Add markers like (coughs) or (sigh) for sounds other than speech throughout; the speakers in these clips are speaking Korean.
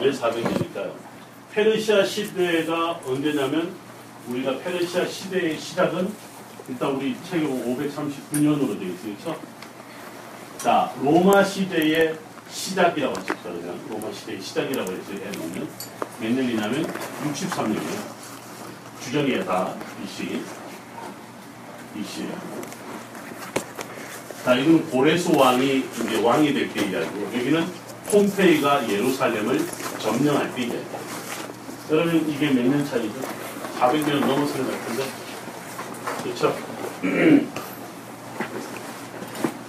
왜 400년일까요? 페르시아 시대가 언제냐면 우리가 페르시아 시대의 시작은 일단 우리 책에 539년으로 되어 있어요. 그렇죠? 자, 로마 시대의 시작이라고 했죠. 그러면 로마 시대의 시작이라고 했어요. 해놓으면 몇 년이냐면 63년이에요. 주정이에 다 BC. BC예요. 자, 이건 고레스 왕이 이제 왕이 될 때 이야기고 여기는 폼페이가 예루살렘을 점령할 때 이야기. 그러면 이게 몇 년 차이죠? 400년 넘었을 것 같은데. 그렇죠? (clears throat)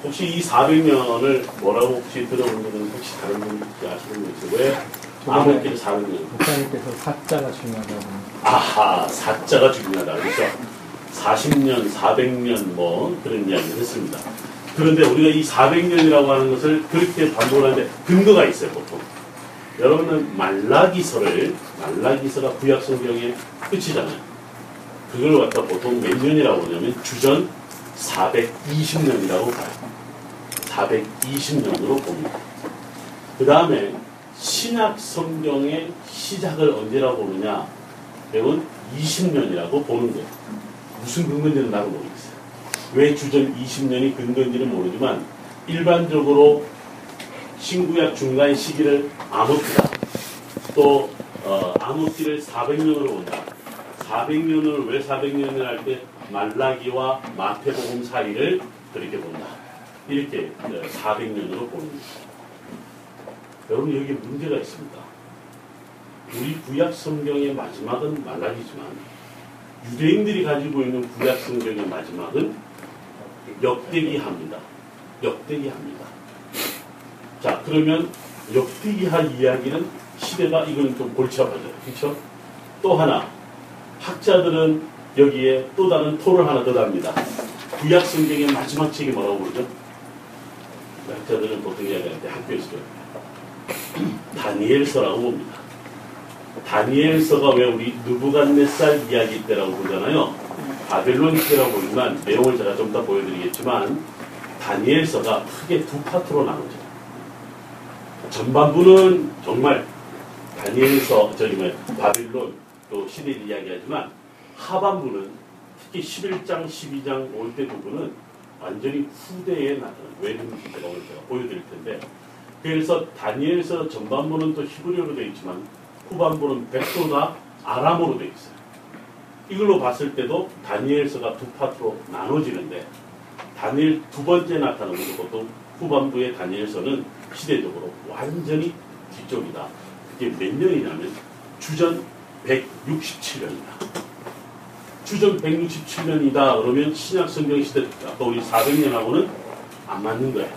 혹시 이 400년을 뭐라고 혹시 들어본 분은 혹시 다른 분 아시는 분 있어요? 왜 암흑길 400년? 목사님께서 사자가 중요하다고. 아하, 사자가 중요하다. 그렇죠? 40년, 400년 뭐 그런 이야기를 했습니다. 그런데 우리가 이 400년이라고 하는 것을 그렇게 반복하는데 근거가 있어요, 보통. 여러분은 말라기서를, 말라기서가 구약 성경의 끝이잖아요. 그걸 갖다 보통 몇 년이라고 하냐면 주전 420년이라고 봐요. 420년으로 봅니다. 그 다음에 신약 성경의 시작을 언제라고 보느냐? 배운 20년이라고 보는 거예요. 무슨 근거인지는 나도 모르겠어요. 왜 주전 20년이 근거인지는 모르지만 일반적으로 신구약 중간 시기를 암흑기다. 또 어, 암흑기를 400년으로 본다. 400년을 왜 400년을 할 때 말라기와 마태복음 사이를 그렇게 본다. 이렇게 400년으로 보는 거죠. 여러분 여기 문제가 있습니다. 우리 구약 성경의 마지막은 말라기지만 유대인들이 가지고 있는 구약 성경의 마지막은 역대기합니다. 역대기합니다. 자 그러면 역대기하 이야기는 시대가 이거는 좀 골치 아파져요. 그렇죠? 또 하나 학자들은 여기에 또 다른 토를 하나 더 답니다. 구약 성경의 마지막 책이 뭐라고 부르죠? 학자들은 보통 이야기할 때 학교에서 (clears throat) 다니엘서라고 봅니다. 다니엘서가 왜 우리 누부갓네살 이야기 때라고 보잖아요. 바벨론 시대라고 보지만 내용을 제가 좀 더 보여드리겠지만 다니엘서가 크게 두 파트로 나누죠. 전반부는 정말 다니엘서 저기 뭐 바빌론 또 시대를 이야기하지만 하반부는 특히 11장, 12장 올 때 부분은 완전히 후대에 나타나는 외는 제가 제가 보여드릴 텐데 그래서 다니엘서 전반부는 또 히브리어로 되어 있지만 후반부는 100%다 아람어로 되어 있어요. 이걸로 봤을 때도 다니엘서가 두 파트로 나눠지는데 다니엘 두 번째 나타나는 것도 후반부의 다니엘서는 시대적으로 완전히 뒤쪽이다. 그게 몇 년이냐면 주전 167년이다. 주전 167년이다. 그러면 신약 성경 시대 아까 우리 400년하고는 안 맞는 거야.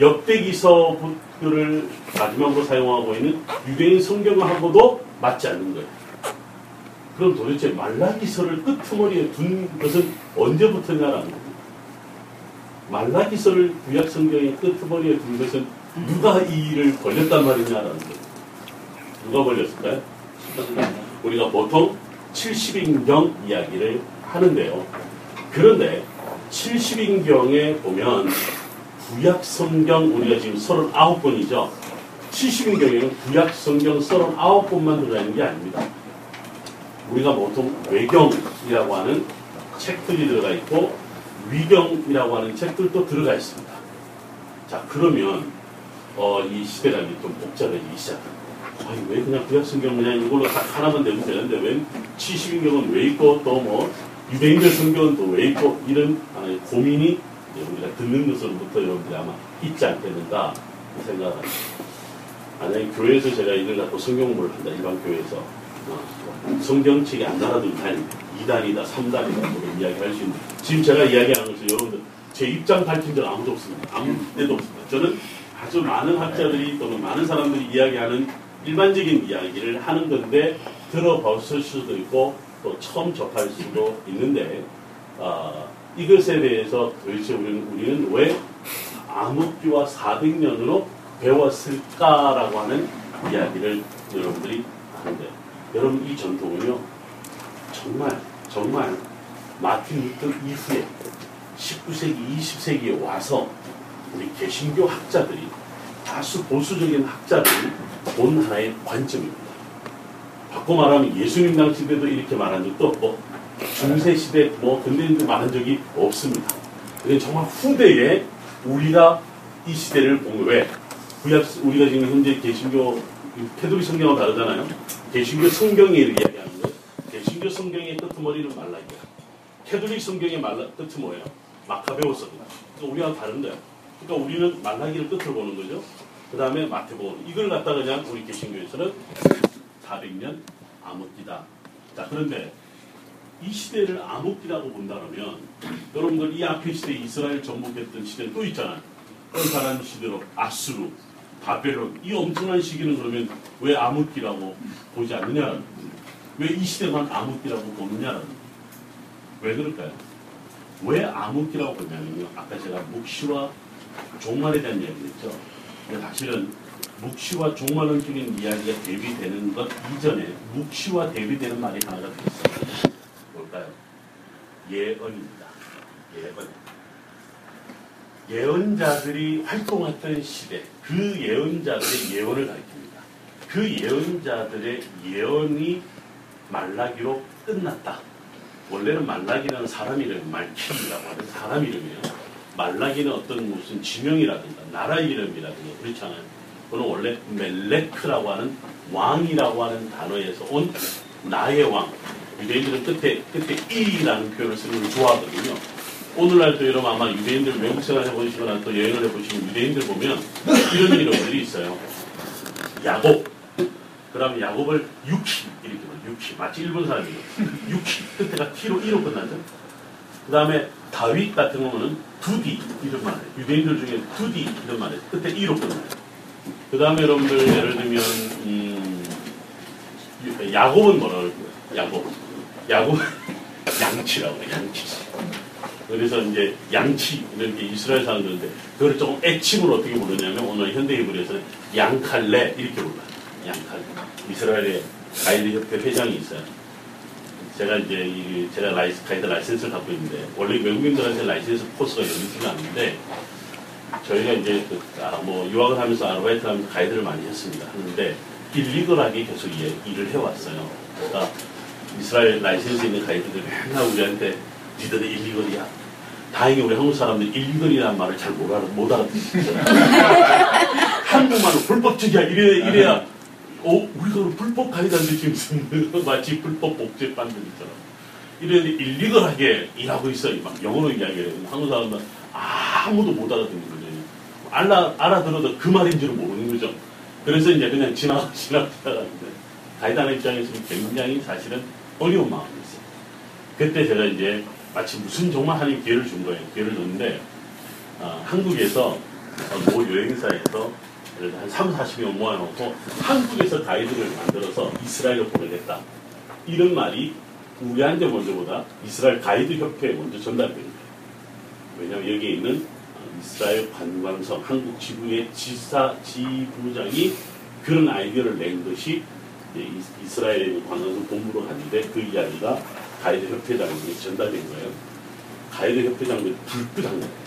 역대기서를 마지막으로 사용하고 있는 유대인 성경하고도 맞지 않는 거예요. 그럼 도대체 말라기서를 끄트머리에 둔 것은 언제부터냐라는 겁니다. 말라기서를 구약 성경의 끄트머리에 둔 것은 누가 이 일을 벌렸단 말이냐라는 거예요. 누가 벌렸을까요? 우리가 보통 70인경 이야기를 하는데요. 그런데 70인경에 보면 구약 성경 우리가 지금 39권이죠. 70인경에는 구약 성경 39권만 들어가 있는 게 아닙니다. 우리가 보통 외경이라고 하는 책들이 들어가 있고 위경이라고 하는 책들도 들어가 있습니다. 자 그러면 어, 이 시대가 좀 복잡해지기 시작합니다. 아니 왜 그냥 구약 성경 그냥 이걸로 딱 하나만 되면 되는데 왜 70인경은 왜 있고 또 뭐 유대인들 성경은 또 왜 있고 이런 하나의 고민이 우리가 듣는 것으로부터 여러분들이 아마 있지 않겠는가 생각을 합니다. 만약에 교회에서 제가 이걸 갖고 성경 공부를 한다 일반 교회에서 어, 성경책이 안 나라도 다닙니다. 2단이다 3단이다 뭐 이야기할 수 있는 지금 제가 이야기하는 것은 여러분들 제 입장 밝힌 적 아무도 없습니다. 아무 데도 없습니다. 저는 아주 많은 학자들이 또는 많은 사람들이 이야기하는 일반적인 이야기를 하는 건데 들어봤을 수도 있고 또 처음 접할 수도 있는데 어, 이것에 대해서 도대체 우리는, 우리는 왜 암흑기와 400년으로 배웠을까라고 하는 이야기를 여러분들이 하는데 여러분 이 전통은요 정말 정말 마틴 루터 이후에 19세기 20세기에 와서 우리 개신교 학자들이 다수 보수적인 학자들이 본 하나의 관점입니다. 바꿔 말하면 예수님 당시대도 이렇게 말한 적도 없고 중세 시대 뭐 근대인도 말한 적이 없습니다. 이건 정말 후대에 우리가 이 시대를 본 왜? 구약 우리가 지금 현재 개신교 캐도릭 성경과 다르잖아요. 개신교 성경에 이야기하는 거. 개신교 성경의 끄트머리는 말라기야. 카톨릭 성경의 맨 끝이 뭐예요? 마카베오서입니다. 우리와 다른 거야. 그러니까 우리는 말라기를 끝으로 보는 거죠. 그 다음에 마태복음. 이걸 갖다 그냥 우리 개신교에서는 400년 암흑기다. 자, 그런데 이 시대를 암흑기라고 본다면 여러분들 이 앞에 시대 이스라엘 정복했던 시대는 또 있잖아요. 뻔사란 시대로 앗수르, 바벨론 이 엄청난 시기는 그러면 왜 암흑기라고 보지 않느냐라는 왜이 시대만 암흑기라고 보느냐라는 왜 그럴까요? 왜 암흑기라고 보냐면요. 아까 제가 묵시와 종말에 대한 이야기를 했죠. 근데 사실은 묵시와 종말론적인 이야기가 대비되는 것 이전에 묵시와 대비되는 말이 하나가 더 있어요. 뭘까요? 예언입니다. 예언. 예언자들이 활동했던 시대, 그 예언자들의 예언을 가리킵니다. 그 예언자들의 예언이 말라기로 끝났다. 원래는 말라기라는 사람 이름, 말키라고 하는 사람 이름이에요. 말라기는 어떤 무슨 지명이라든가 나라 이름이라든가 그렇잖아요. 그는 원래 멜레크라고 하는 왕이라고 하는 단어에서 온 나의 왕. 유대인들은 끝에 끝에 이라는 표현을 쓰는 걸 좋아하거든요. 오늘날도 여러분 아마 유대인들 외국 생활 해보시거나 또 여행을 해보시면 유대인들 보면 이런 이름들이 있어요. 야곱. 그러면 야곱을 유키 이렇게 불러요. 유키. 마치 일본 사람이에요. 유키. 끝에가 T로 E로 끝나죠. 그 다음에 다윗 같은 경우는 두디 이름만 해요. 유대인들 중에 두디 이름만 해요. 끝에 E로 끝나요. 그 다음에 여러분들 예를 들면 음, 야곱은 뭐라 그럴까요? 야곱. 야곱 (laughs) 양치라고 해요. 양치. 그래서 이제 양치 이런 게 이스라엘 사람들인데 그걸 조금 애칭으로 어떻게 부르냐면 오늘 현대 히브리에서는 양칼레 이렇게 불러요. 양칼레. 이스라엘의 가이드 협회 회장이 있어요. 제가 이제 이 제가 라이스 가이드 라이센스를 갖고 있는데 원래 외국인들한테 라이센스 코스가 열리지가 않는데 저희가 이제 그, 아, 뭐 유학을 하면서 아르바이트 하면서 가이드를 많이 했습니다. 하는데 illegal하게 계속 일, 일을 해왔어요. 그러니까 이스라엘 라이센스 있는 가이드들이 맨날 우리한테 니들은 일리걸이야. 다행히 우리 한국 사람들이 일리걸이라는 말을 잘 못 알아, 못 알아듣는 한국말로 불법적이야. 이래, 이래야, 어, 우리가 불법 가이드한테 지금 (laughs) 마치 불법 복제 반들처럼. 이래 일리걸하게 일하고 있어요. 막 영어로 이야기를 해요. 한국 사람은 아무도 못 알아듣는 거죠. 알아, 알아들어도 그 말인지를 모르는 거죠. 그래서 이제 그냥 지나가, 지나가, 지나가는데, 가이드하는 입장에서는 굉장히 사실은 어려운 마음이 있어요. 그때 제가 이제 마치 무슨 정말 하나님 기회를 준 거예요. 기회를 줬는데, 어, 한국에서 어, 모 여행사에서 한 3, 40명 모아놓고 한국에서 가이드를 만들어서 이스라엘로 보내겠다. 이런 말이 우리한테 먼저보다 이스라엘 가이드 협회에 먼저 전달됩니다. 왜냐하면 여기에 있는 어, 이스라엘 관광성 한국 지부의 지사 지부장이 그런 아이디어를 낸 것이 이제 이- 이스라엘에 있는 관광성 본부로 갔는데 그 이야기가 가이드 협회장에게 전달된 거예요. 가이드 협회장들이 불끈한 거예요.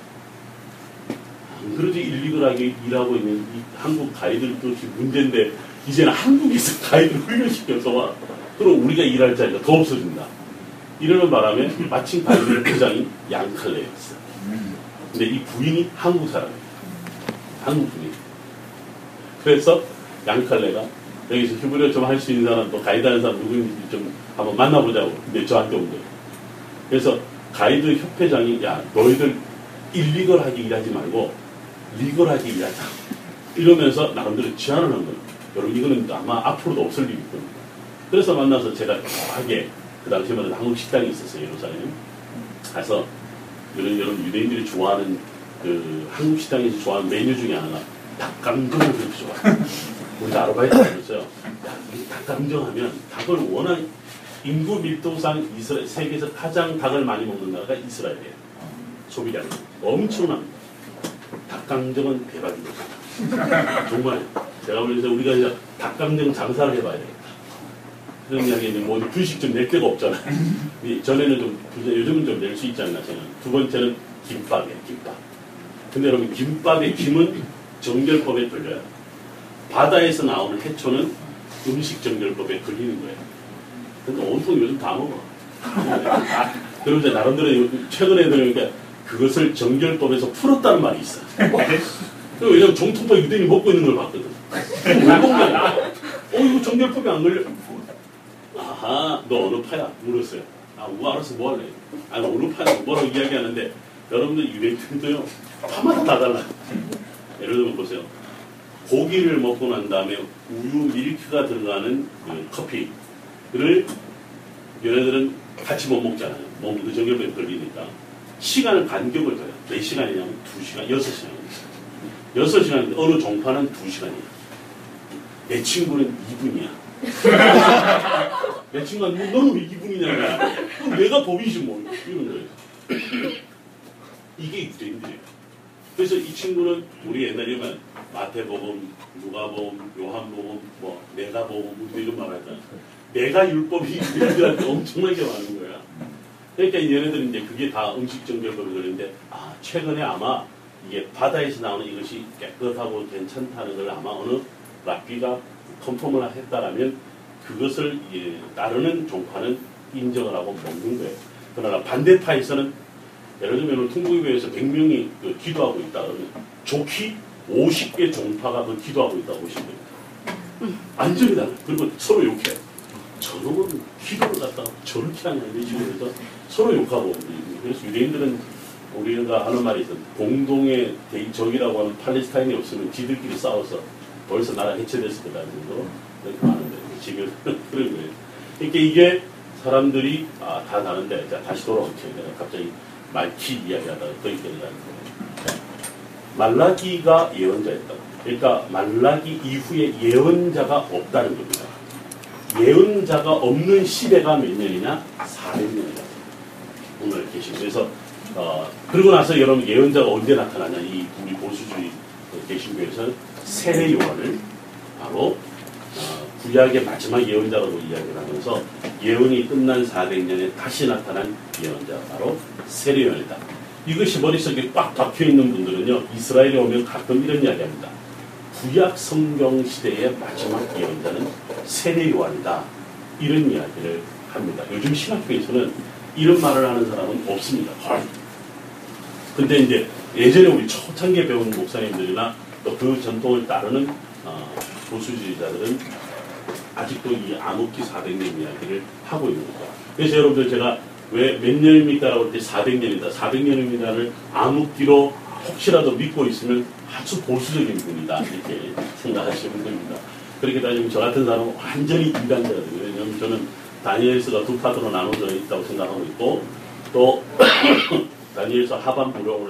안 그러지 일리걸하게 일하고 있는 이 한국 가이드들도 지금 문제인데 이제는 한국에서 (laughs) 가이드를 훈련시켜서 와. 그럼 우리가 일할 자리가 더 없어진다. 이러는 바람에 마침 가이드 협회장이 양칼레였어요. 근데 이 부인이 한국 사람이에요. 한국 분이. 그래서 양칼레가 여기서 휴브리어 좀할 수 있는 사람, 또 가이드 하는 사람 누구인지 좀 한번 만나보자고. 근데 저한테 온 거예요. 그래서 가이드 협회장이, 야, 너희들 일리걸 하게 일하지 말고, 리걸하게 일하자. 이러면서 나름대로 제안을 한 거예요. 여러분, 이거는 아마 앞으로도 없을 일이 겁니다. 그래서 만나서 제가 묘하게, 그 당시에만 한국 식당이 있었어요, 예루살렘. 가서, 이런 여러분 유대인들이 좋아하는 그 한국 식당에서 좋아하는 메뉴 중에 하나가 닭강정을 그렇게 좋아해요. 우리 아르바이트 하면서요. 야, 이 닭강정 하면 닭을 워낙 인구 밀도상 이스라엘, 세계에서 가장 닭을 많이 먹는 나라가 이스라엘이에요. 소비량이 엄청납니다. 닭강정은 대박입니다. (laughs) 정말 제가 그래서 우리가 이제 닭강정 장사를 해봐야 되겠다. 그런 이야기 이제 뭐좀낼 데가 없잖아요. (laughs) 이 전에는 좀 요즘은 좀 낼 수 있지 않나 저는. 두 번째는 김밥이에요. 김밥. 근데 여러분 김밥의 김은 정결법에 걸려요. 바다에서 나오는 해초는 음식 정결법에 걸리는 거예요. 근데 온통 요즘 다 먹어. (laughs) 이제 나름대로 요- 최근에 들으니까 그것을 정결법에서 풀었다는 말이 있어. (laughs) 그리고 왜냐면 정통파 유대인이 먹고 있는 걸 봤거든. 왜 먹냐? 어, 이거 정결법에 안 걸려. 아하, 너 어느 파야? 물었어요. 아, 뭐 알아서 뭐 할래? 아니, 어느 파야? 뭐라고 이야기하는데, 여러분들 유대인들도요, 파마다 다 달라. 예를 들면 보세요. 고기를 먹고 난 다음에 우유, 밀크가 들어가는 그 커피를 얘네들은 같이 못 먹잖아요. 먹는 정결법에 걸리니까. 시간을 간격을 둬요. 몇 시간이냐면 2시간, 6시간. 6시간인데 어느 종파는 2시간이에요. 내 친구는 2분이야. (laughs) 내 친구가 뭐, 너는 왜 2분이냐. 그럼 내가 법이지 뭐. 이런 거예요. 이게 유대인들이에요. 그래서 이 친구는 우리 옛날에만 마태복음, 누가복음, 요한복음, 뭐 내가복음 우리 이런 말 하잖아. 내가 율법이 유대인들한테 엄청나게 많은 거야. 그러니까 얘네들은 이제 그게 다 음식 정결법이 그러는데 아 최근에 아마 이게 바다에서 나오는 이것이 깨끗하고 괜찮다는 걸 아마 어느 랍비가 컨펌을 했다라면 그것을 예, 따르는 종파는 인정을 하고 먹는 거예요. 그러나 반대파에서는 예를 들면 통곡교회에서 100명이 그 기도하고 있다 그러면 좋기 50개 종파가 그 기도하고 있다고 보시면 됩니다. 달라요. 그리고 서로 욕해. 저놈은 기도를 갖다가 저렇게 하냐 이런 식으로 해서 서로 욕하고 그래서 유대인들은 우리가 하는 말이 있어 공동의 대- 적이라고 하는 팔레스타인이 없으면 지들끼리 싸워서 벌써 나라 해체됐을 거다는 정도로 그렇게 많은데 지금 (laughs) 그런 거예요. 그러니까 이게 사람들이 아, 다 다른데 자, 다시. 내가 갑자기 말키 이야기하다가 또 있게 되는 거예요. 말라기가 예언자였다. 그러니까 말라기 이후에 예언자가 없다는 겁니다. 예언자가 없는 시대가 몇 년이냐? 400년이다. 오늘 계신 그래서 어, 그러고 나서 여러분 예언자가 언제 나타나냐? 이 우리 보수주의 그 개신교에서는 세례 요한을 바로 어, 구약의 마지막 예언자라고 이야기를 하면서 예언이 끝난 400년에 다시 나타난 예언자 바로 세례 요한이다. 이것이 머릿속에 꽉 박혀 있는 분들은요 이스라엘에 오면 가끔 이런 이야기합니다. 구약 성경 시대의 마지막 예언자는 세례 요한이다. 이런 이야기를 합니다. 요즘 신학교에서는 이런 말을 하는 사람은 없습니다. 헐. 근데 이제 예전에 우리 초창기에 배운 목사님들이나 또 그 전통을 따르는 어, 보수주의자들은 아직도 이 암흑기 400년 이야기를 하고 있는 거예요. 그래서 여러분들 제가 왜 몇 년입니까라고 할 때 400년이다. 400년입니다를 암흑기로 혹시라도 믿고 있으면 아주 보수적인 분이다. 이렇게 (laughs) 생각하시면 됩니다. 그렇게 따지면 저 같은 사람은 완전히 이단자거든요. 왜냐하면 저는 다니엘서가 두 파트로 나눠져 있다고 생각하고 있고 또 (coughs) 다니엘서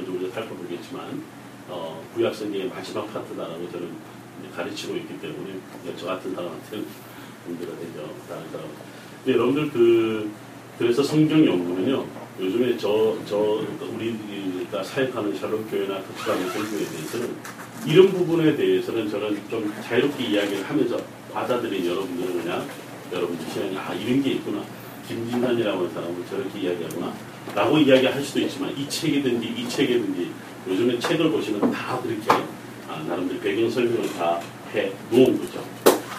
좀 우리가 살펴보겠지만 어, 구약 성경의 마지막 파트다라고 저는 가르치고 있기 때문에 저 같은 사람한테는 문제가 되죠. 다른 사람. 근데 여러분들 그 그래서 성경 연구는요. 요즘에 저 저 우리가 사역하는 샬롯 교회나 특수한 선교에 대해서는 이런 부분에 대해서는 저는 좀 자유롭게 이야기를 하면서 받아들인 여러분들은 그냥 여러분들 시간이 아 이런 게 있구나. 김진산이라고 하는 사람은 저렇게 이야기하구나. 라고 이야기할 수도 있지만 이 책이든지 이 책이든지 요즘에 책을 보시면 다 그렇게 아, 나름대로 배경 설명을 다 해 놓은 거죠.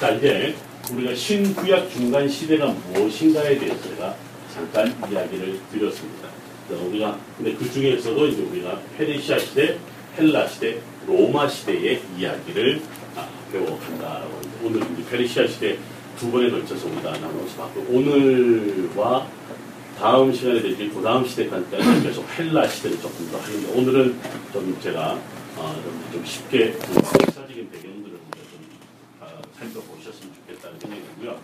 자 이제 우리가 신구약 중간 시대가 무엇인가에 대해서 제가 잠깐 이야기를 드렸습니다. 자, 우리가 근데 그 중에서도 이제 우리가 페르시아 시대, 헬라 시대, 로마 시대의 이야기를 아, 배워간다라고 하는데 오늘 이제 페르시아 시대 두 번에 걸쳐서 우리가 나눠서 봤고 오늘과 다음 시간에 되지 그 다음 시대까지 계속 헬라 시대를 조금 더 하는데 오늘은 좀 제가 어, 좀, 좀 쉽게 좀 역사적인 배경들을 좀 어, 살펴보셨으면 좋겠다는 생각이 들고요.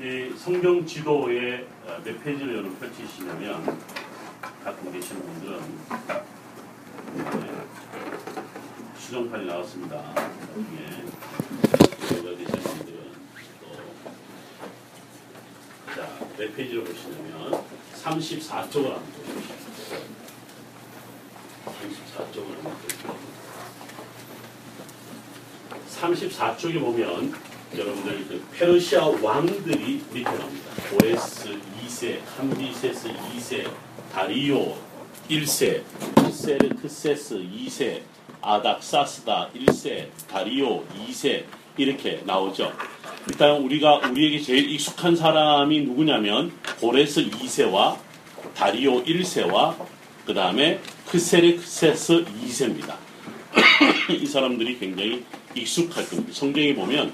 이 성경 지도에 어, 몇 페이지를 여러분 펼치시냐면 갖고 계시는 분들은 네, 수정판이 나왔습니다. 나중에 여기가 계시는 분들은 또 자, 몇 페이지로 보시냐면 34쪽을 한번 보십시오. 34쪽을 한번 보십시오. 34쪽에 보면 여러분들 그 페르시아 왕들이 이렇게 나옵니다. 고레스 2세, 함비세스 2세, 다리오 1세, 세르크세스 2세, 아닥사스다 1세, 다리오 2세, 이렇게 나오죠. 일단 우리가 우리에게 제일 익숙한 사람이 누구냐면 고레스 2세와 다리오 1세와 그 다음에 크세르크세스 2세입니다. (coughs) 이 사람들이 굉장히 익숙할 겁니다. 성경에 보면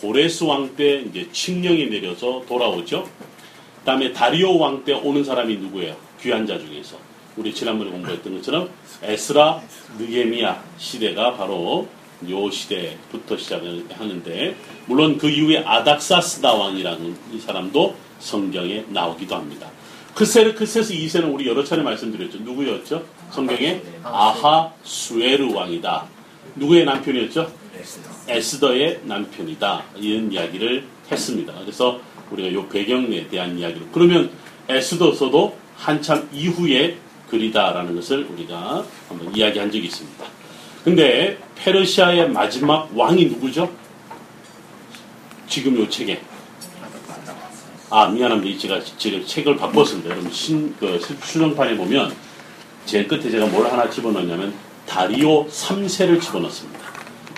고레스 왕 때 이제 칙령이 내려서 돌아오죠. 그 다음에 다리오 왕 때 오는 사람이 누구예요? 귀한 자 중에서 우리 지난번에 공부했던 것처럼 에스라 느게미야 시대가 바로 요 시대부터 시작을 하는데 물론 그 이후에 아닥사스다 왕이라는 이 사람도 성경에 나오기도 합니다. 크세르크세스 2세는 우리 여러 차례 말씀드렸죠. 누구였죠? 성경에 아하 수에르 왕이다. 누구의 남편이었죠? 에스더의 남편이다. 이런 이야기를 했습니다. 그래서 우리가 요 배경에 대한 이야기를 그러면 에스더서도 한참 이후에 글이다라는 것을 우리가 한번 이야기한 적이 있습니다. 근데 페르시아의 마지막 왕이 누구죠? 지금 요 책에 아 미안합니다. 제가 지금 책을 바꿨습니다. 여러분 신, 그 수정판에 보면 제일 끝에 제가 뭘 하나 집어넣냐면 다리오 3세를 집어넣습니다.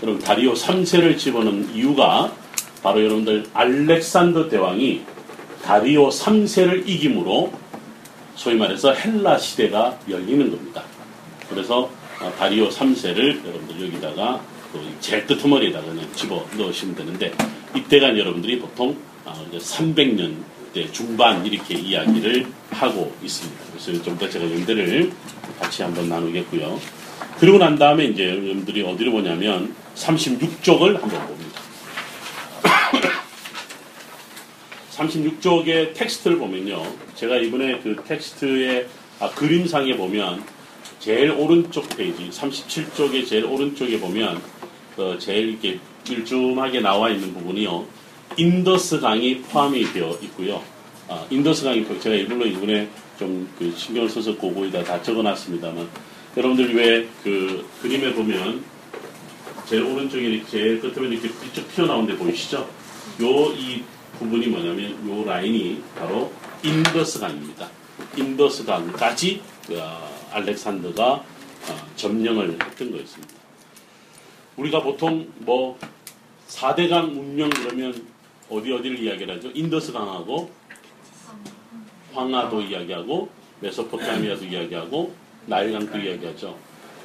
여러분 다리오 3세를 집어넣은 이유가 바로 여러분들 알렉산더 대왕이 다리오 3세를 이김으로 소위 말해서 헬라 시대가 열리는 겁니다. 그래서 어, 다리오 3세를 여러분들 여기다가 그 제일 끄트머리에다가 그냥 집어 넣으시면 되는데 이때가 여러분들이 보통 300년대 중반 이렇게 이야기를 하고 있습니다. 그래서 좀 더 제가 연대를 같이 한번 나누겠고요. 그리고 난 다음에 이제 여러분들이 어디를 보냐면 36쪽을 한번 봅니다. (coughs) 36쪽의 텍스트를 보면요. 제가 이번에 그 텍스트의 아, 그림상에 보면 제일 오른쪽 페이지 37쪽의 제일 오른쪽에 보면 그 제일 이렇게 길쭘하게 나와 있는 부분이요. 인더스 강이 포함이 되어 있고요. 아, 인더스 강이 제가 일부러 이번에 좀 그 신경을 써서 고고에다 다 적어놨습니다만 여러분들 왜 그 그림에 보면 제일 오른쪽에 이렇게 끝에 이렇게 삐쭉 튀어나온 데 보이시죠? 요 이 부분이 뭐냐면 요 라인이 바로 인더스 강입니다. 인더스 강까지 어, 알렉산더가 어, 점령을 했던 거였습니다. 우리가 보통 뭐 4대강 문명 그러면 어디 어디를 이야기를 하죠? 인더스 강하고 황하도 이야기하고 메소포타미아도 이야기하고 나일강도 이야기하죠.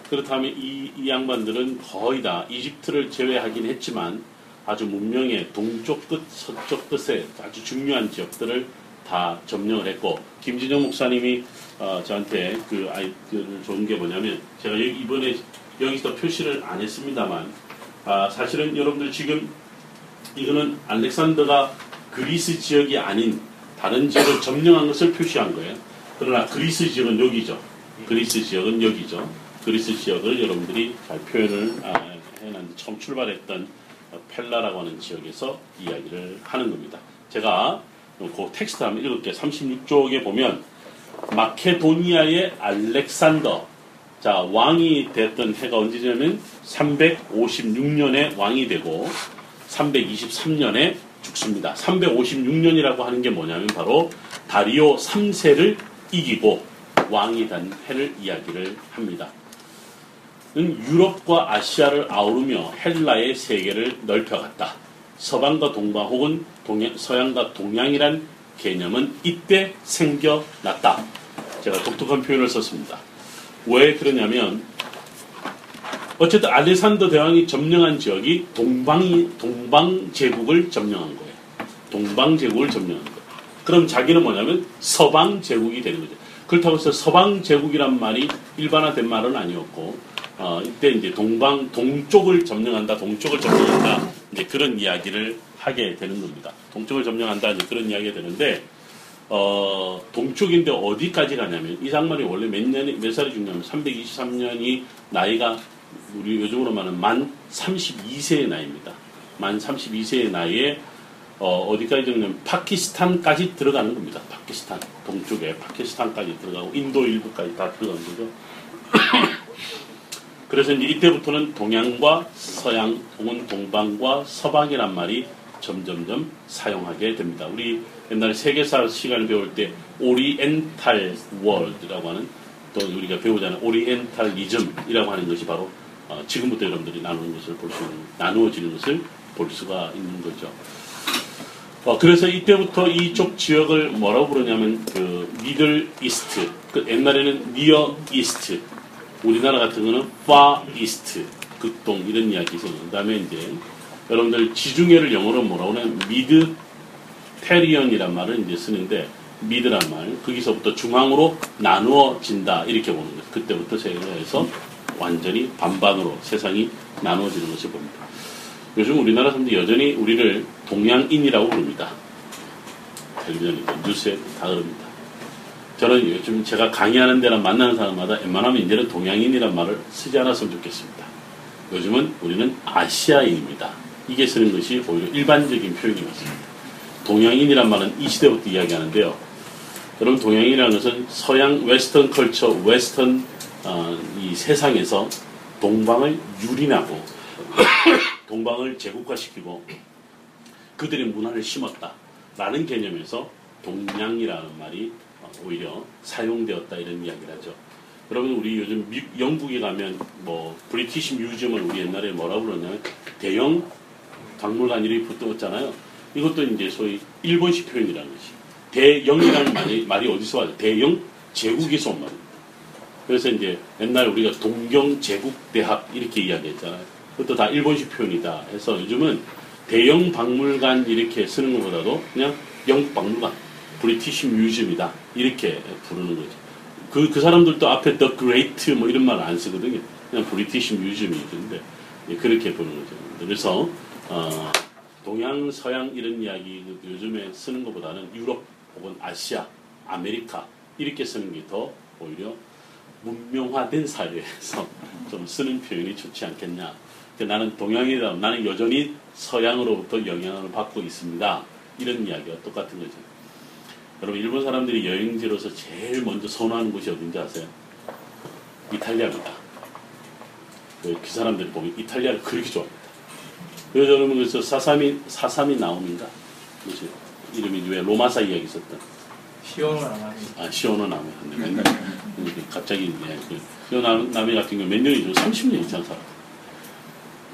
그렇다면 이, 이 양반들은 거의 다 이집트를 제외하긴 했지만 아주 문명의 동쪽 끝, 서쪽 끝에 아주 중요한 지역들을 다 점령을 했고 김진영 목사님이 어, 저한테 그 아이들을 좋은 게 뭐냐면 제가 이번에 여기서 표시를 안 했습니다만 아, 사실은 여러분들 지금 이거는 알렉산더가 그리스 지역이 아닌 다른 지역을 점령한 것을 표시한 거예요. 그러나 그리스 지역은 여기죠. 그리스 지역은 여기죠. 그리스 지역을 여러분들이 잘 표현을 아, 해놨는데 처음 출발했던 펠라라고 하는 지역에서 이야기를 하는 겁니다. 제가 그 텍스트 한번 읽을게요. 36쪽에 보면 마케도니아의 알렉산더 자 왕이 됐던 해가 언제냐면 356년에 왕이 되고 323년에 죽습니다. 356년이라고 하는 게 뭐냐면 바로 다리오 3세를 이기고 왕이 된 해를 이야기를 합니다. 유럽과 아시아를 아우르며 헬라의 세계를 넓혀갔다. 서방과 동방 혹은 동양, 서양과 동양이란 개념은 이때 생겨났다. 제가 독특한 표현을 썼습니다. 왜 그러냐면 어쨌든 알레산더 대왕이 점령한 지역이 동방이 동방 제국을 점령한 거예요. 동방 제국을 점령한 거예요. 그럼 자기는 뭐냐면 서방 제국이 되는 거죠. 그렇다고 해서 서방 제국이란 말이 일반화된 말은 아니었고 어, 이때 이제 동방 동쪽을 점령한다, 동쪽을 점령한다 이제 그런 이야기를 하게 되는 겁니다. 동쪽을 점령한다 이제 그런 이야기가 되는데 어, 동쪽인데 어디까지 가냐면 이 장말이 원래 몇 년이 몇 살이 중요하면 323년이 나이가 우리 요즘으로 말하면 만 32세의 나이입니다. 만 32세의 나이에 어, 디까지 정리하면 파키스탄까지 들어가는 겁니다. 파키스탄 동쪽에 파키스탄까지 들어가고 인도 일부까지 다 들어가는 거죠. (coughs) 그래서 이제 이때부터는 동양과 서양 혹은 동방과 서방이란 말이 점점점 사용하게 됩니다. 우리 옛날에 세계사 시간을 배울 때 oriental world라고 하는 또 우리가 배우자는 오리엔탈리즘이라고 하는 것이 바로 어, 지금부터 여러분들이 나누는 것을 볼 수 있는 나누어지는 것을 볼볼 수가 있는 거죠. 어, 그래서 이때부터 이쪽 지역을 뭐라고 부르냐면 그 Middle East, 그 옛날에는 Near East, 우리나라 같은 거는 Far East, 극동 이런 이야기 있어요. 그다음에 이제 여러분들 지중해를 영어로 뭐라고 하냐면 Mediterranean이란 말을 이제 쓰는데 Mid란 말 거기서부터 중앙으로 나누어진다 이렇게 보는 거죠. 그때부터 세계에서 완전히 반반으로 세상이 나누어지는 것을 봅니다. 요즘 우리나라 사람들이 여전히 우리를 동양인이라고 부릅니다. 텔레비전이든 뉴스에 다 그럽니다. 저는 요즘 제가 강의하는 데나 만나는 사람마다 웬만하면 이제는 동양인이란 말을 쓰지 않았으면 좋겠습니다. 요즘은 우리는 아시아인입니다. 이게 쓰는 것이 오히려 일반적인 표현이 맞습니다. 동양인이란 말은 이 시대부터 이야기하는데요. 여러분 동양인이라는 것은 서양 western culture, western 어, 이 세상에서 동방을 유린하고 (coughs) 동방을 제국화시키고 그들의 문화를 심었다라는 개념에서 동양이라는 말이 오히려 사용되었다 이런 이야기를 하죠. 여러분 우리 요즘 미, 영국에 가면 뭐 British Museum을 우리 옛날에 뭐라고 그러냐면 대영 박물관 이름이 붙었잖아요. 이것도 이제 소위 일본식 표현이라는 것이 대영이라는 (laughs) 말이, 말이 어디서 와요? 대영 제국에서 온 말입니다. 그래서 이제 옛날 우리가 동경 제국 대학 이렇게 이야기했잖아요. 그것도 다 일본식 표현이다 해서 요즘은 대형 박물관 이렇게 쓰는 것보다도 그냥 영국 박물관, 브리티시 뮤지엄이다 이렇게 부르는 거죠. 그, 그 사람들도 앞에 The Great 뭐 이런 말 안 쓰거든요. 그냥 브리티시 뮤지엄이 있는데 그렇게 부르는 거죠. 그래서 어, 동양, 서양 이런 이야기 요즘에 쓰는 것보다는 유럽 혹은 아시아, 아메리카 이렇게 쓰는 게 더 오히려 문명화된 사회에서 (laughs) 좀 쓰는 표현이 좋지 않겠냐. 그러니까 나는 동양이다. 나는 여전히 서양으로부터 영향을 받고 있습니다. 이런 이야기가 똑같은 거죠. 여러분 일본 사람들이 여행지로서 제일 먼저 선호하는 곳이 어딘지 아세요? 이탈리아입니다. 그, 그 사람들이 보면 이탈리아를 그렇게 좋아합니다. 그래서 여러분 그래서 사사미 사사미 나오는가? 뭐지? 이름이 왜 로마사 이야기 있었던? 안 하니. 아 시오노 나미 한데 맨날 갑자기 예, 그 시오노 나미 같은 경우 몇 년이죠? 30년 이상 살아.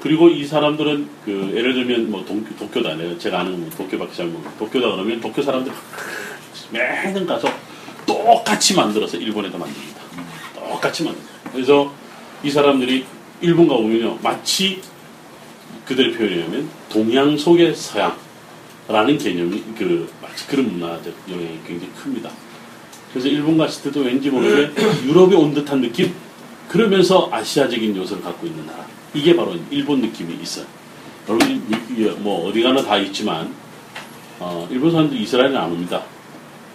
그리고 이 사람들은 그 예를 들면 뭐 동, 도쿄다 내가 제가 아는 뭐 도쿄밖에 잘 모르고 도쿄다 그러면 도쿄 사람들 매년 가서 똑같이 만들어서 일본에다 만듭니다. 똑같이 만들어. 그래서 이 사람들이 일본 가보면요 마치 그들의 표현이라면 동양 속의 서양라는 개념이 그 마치 그런 문화적 영향이 굉장히 큽니다. 그래서 일본 갔을 때도 왠지 모르게 (clears throat) 유럽에 온 듯한 느낌 그러면서 아시아적인 요소를 갖고 있는 나라 이게 바로 일본 느낌이 있어요. 여러분 뭐 어디 가나 다 있지만 어, 일본 사람들 이스라엘은 안 옵니다.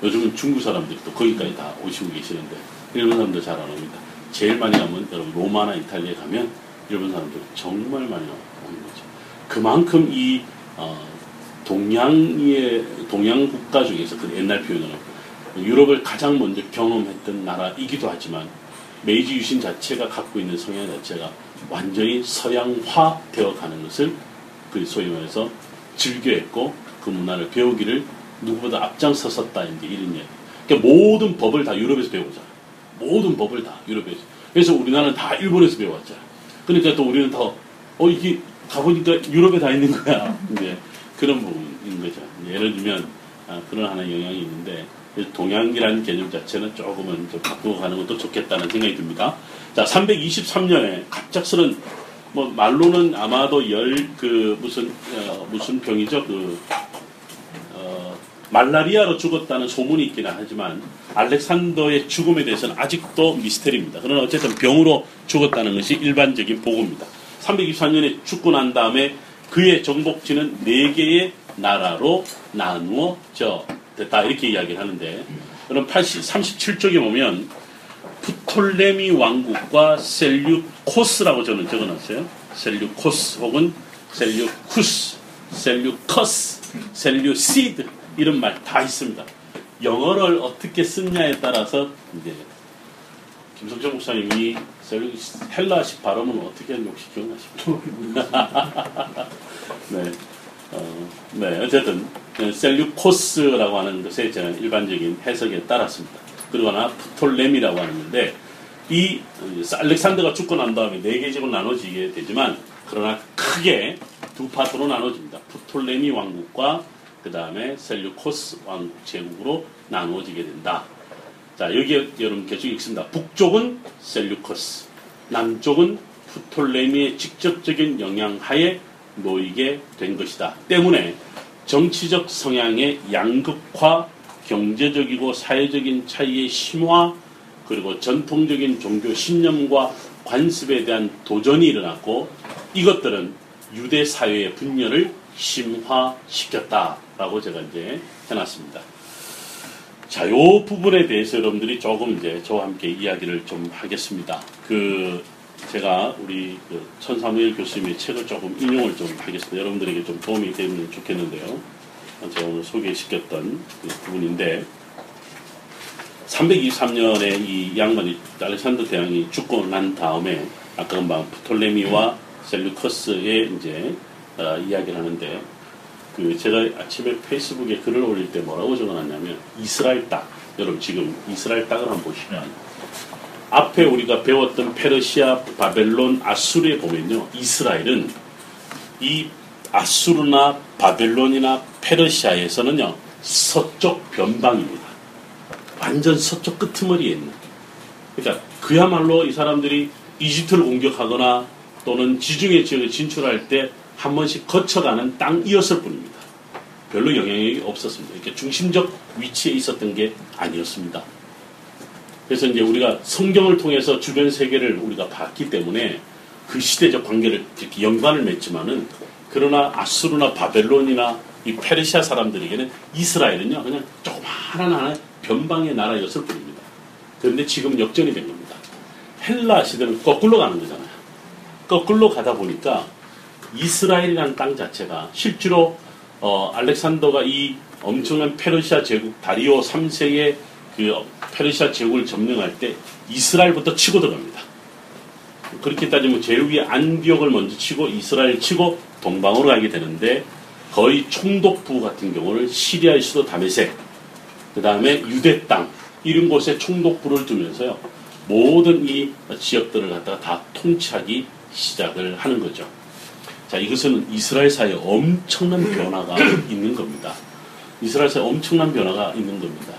요즘은 중국 사람들이 또 거기까지 다 오시고 계시는데 일본 사람들 잘 안 옵니다. 제일 많이 가면 여러분 로마나 이탈리아에 가면 일본 사람들 정말 많이 거죠. 그만큼 이 어, 동양의 동양 국가 중에서 그 옛날 표현으로 유럽을 가장 먼저 경험했던 나라이기도 하지만 메이지 유신 자체가 갖고 있는 성향 자체가 완전히 서양화 되어 가는 것을 그 소위 말해서 즐겨했고 그 문화를 배우기를 누구보다 앞장섰었다 이제 이런 얘기. 그러니까 모든 법을 다 유럽에서 배우잖아. 모든 법을 다 유럽에서. 그래서 우리나라는 다 일본에서 배웠잖아. 그러니까 또 우리는 더 어 이게 가보니까 유럽에 다 있는 거야. 이제 그런 부분인 거죠. 예를 들면 아, 그런 하나의 영향이 있는데 동양이라는 개념 자체는 조금은 좀 바꾸고 가는 것도 좋겠다는 생각이 듭니다. 자, 323년에 갑작스런 뭐 말로는 아마도 열 그 무슨 어, 무슨 병이죠 그 어, 말라리아로 죽었다는 소문이 있기는 하지만 알렉산더의 죽음에 대해서는 아직도 미스테리입니다. 그러나 어쨌든 병으로 죽었다는 것이 일반적인 보고입니다. 324년에 죽고 난 다음에 그의 정복지는 네 개의 나라로 나누어져 됐다 이렇게 이야기를 하는데 그럼 80, 37쪽에 보면 프톨레미 왕국과 셀류코스라고 저는 적어놨어요. 셀류코스 혹은 셀류쿠스, 셀류커스, 셀류시드 이런 말 다 있습니다. 영어를 어떻게 쓰냐에 따라서 이제 김성철 목사님이 셀류 헬라식 발음은 어떻게 하는지 혹시 기억나십니까? 네. 어, 네, 어쨌든 셀류코스라고 하는 것의 저는 일반적인 해석에 따랐습니다. 그러거나 프톨레미라고 하는 건데 이 알렉산더가 죽고 난 다음에 네개 지고 나눠지게 되지만 그러나 크게 두 파트로 나눠집니다. 프톨레미 왕국과 그 다음에 셀류코스 왕국 제국으로 나누어지게 된다. 자, 여기에 여러분 계속 읽습니다. 북쪽은 셀류코스, 남쪽은 프톨레미의 직접적인 영향 하에 놓이게 된 것이다. 때문에 정치적 성향의 양극화, 경제적이고 사회적인 차이의 심화, 그리고 전통적인 종교 신념과 관습에 대한 도전이 일어났고 이것들은 유대 사회의 분열을 심화시켰다라고 제가 이제 해놨습니다. 자, 요 부분에 대해서 여러분들이 조금 이제 저와 함께 이야기를 좀 하겠습니다. 그 제가 우리 그 천사무엘 교수님의 책을 조금 인용을 좀 하겠습니다. 여러분들에게 좀 도움이 되면 좋겠는데요. 제가 오늘 소개시켰던 그 부분인데 323년에 이 양반이 알렉산더 대왕이 죽고 난 다음에 아까 금방 프톨레미와 셀루커스의 이제 어, 이야기를 하는데 그 제가 아침에 페이스북에 글을 올릴 때 뭐라고 적어놨냐면 이스라엘 땅 여러분 지금 이스라엘 땅을 한번 보시면 앞에 우리가 배웠던 페르시아, 바벨론, 아수르에 보면요 이스라엘은 이 아수르나 바벨론이나 페르시아에서는요 서쪽 변방입니다. 완전 서쪽 끄트머리에 있는. 그러니까 그야말로 이 사람들이 이집트를 공격하거나 또는 지중해 지역에 진출할 때 한 번씩 거쳐가는 땅이었을 뿐입니다. 별로 영향력이 없었습니다. 이렇게 중심적 위치에 있었던 게 아니었습니다. 그래서 이제 우리가 성경을 통해서 주변 세계를 우리가 봤기 때문에 그 시대적 관계를 이렇게 연관을 맺지만은 그러나 아수르나 바벨론이나 이 페르시아 사람들에게는 이스라엘은요 그냥 조그마한 하나의 변방의 나라였을 뿐입니다. 그런데 지금 역전이 된 겁니다. 헬라 시대는 거꾸로 가는 거잖아요. 거꾸로 가다 보니까 이스라엘이라는 땅 자체가 실제로 어, 알렉산더가 이 엄청난 페르시아 제국 다리오 3세의 그 페르시아 제국을 점령할 때 이스라엘부터 치고 들어갑니다. 그렇게 따지면 제일 위에 안디옥을 먼저 치고 이스라엘 치고 동방으로 가게 되는데 거의 총독부 같은 경우를 시리아의 수도 다메섹 그 다음에 유대 땅 이런 곳에 총독부를 두면서요 모든 이 지역들을 갖다가 다 통치하기 시작을 하는 거죠. 자 이것은 이스라엘 사이에 엄청난 변화가 (clears throat) 있는 겁니다. 이스라엘 사이에 엄청난 변화가 있는 겁니다.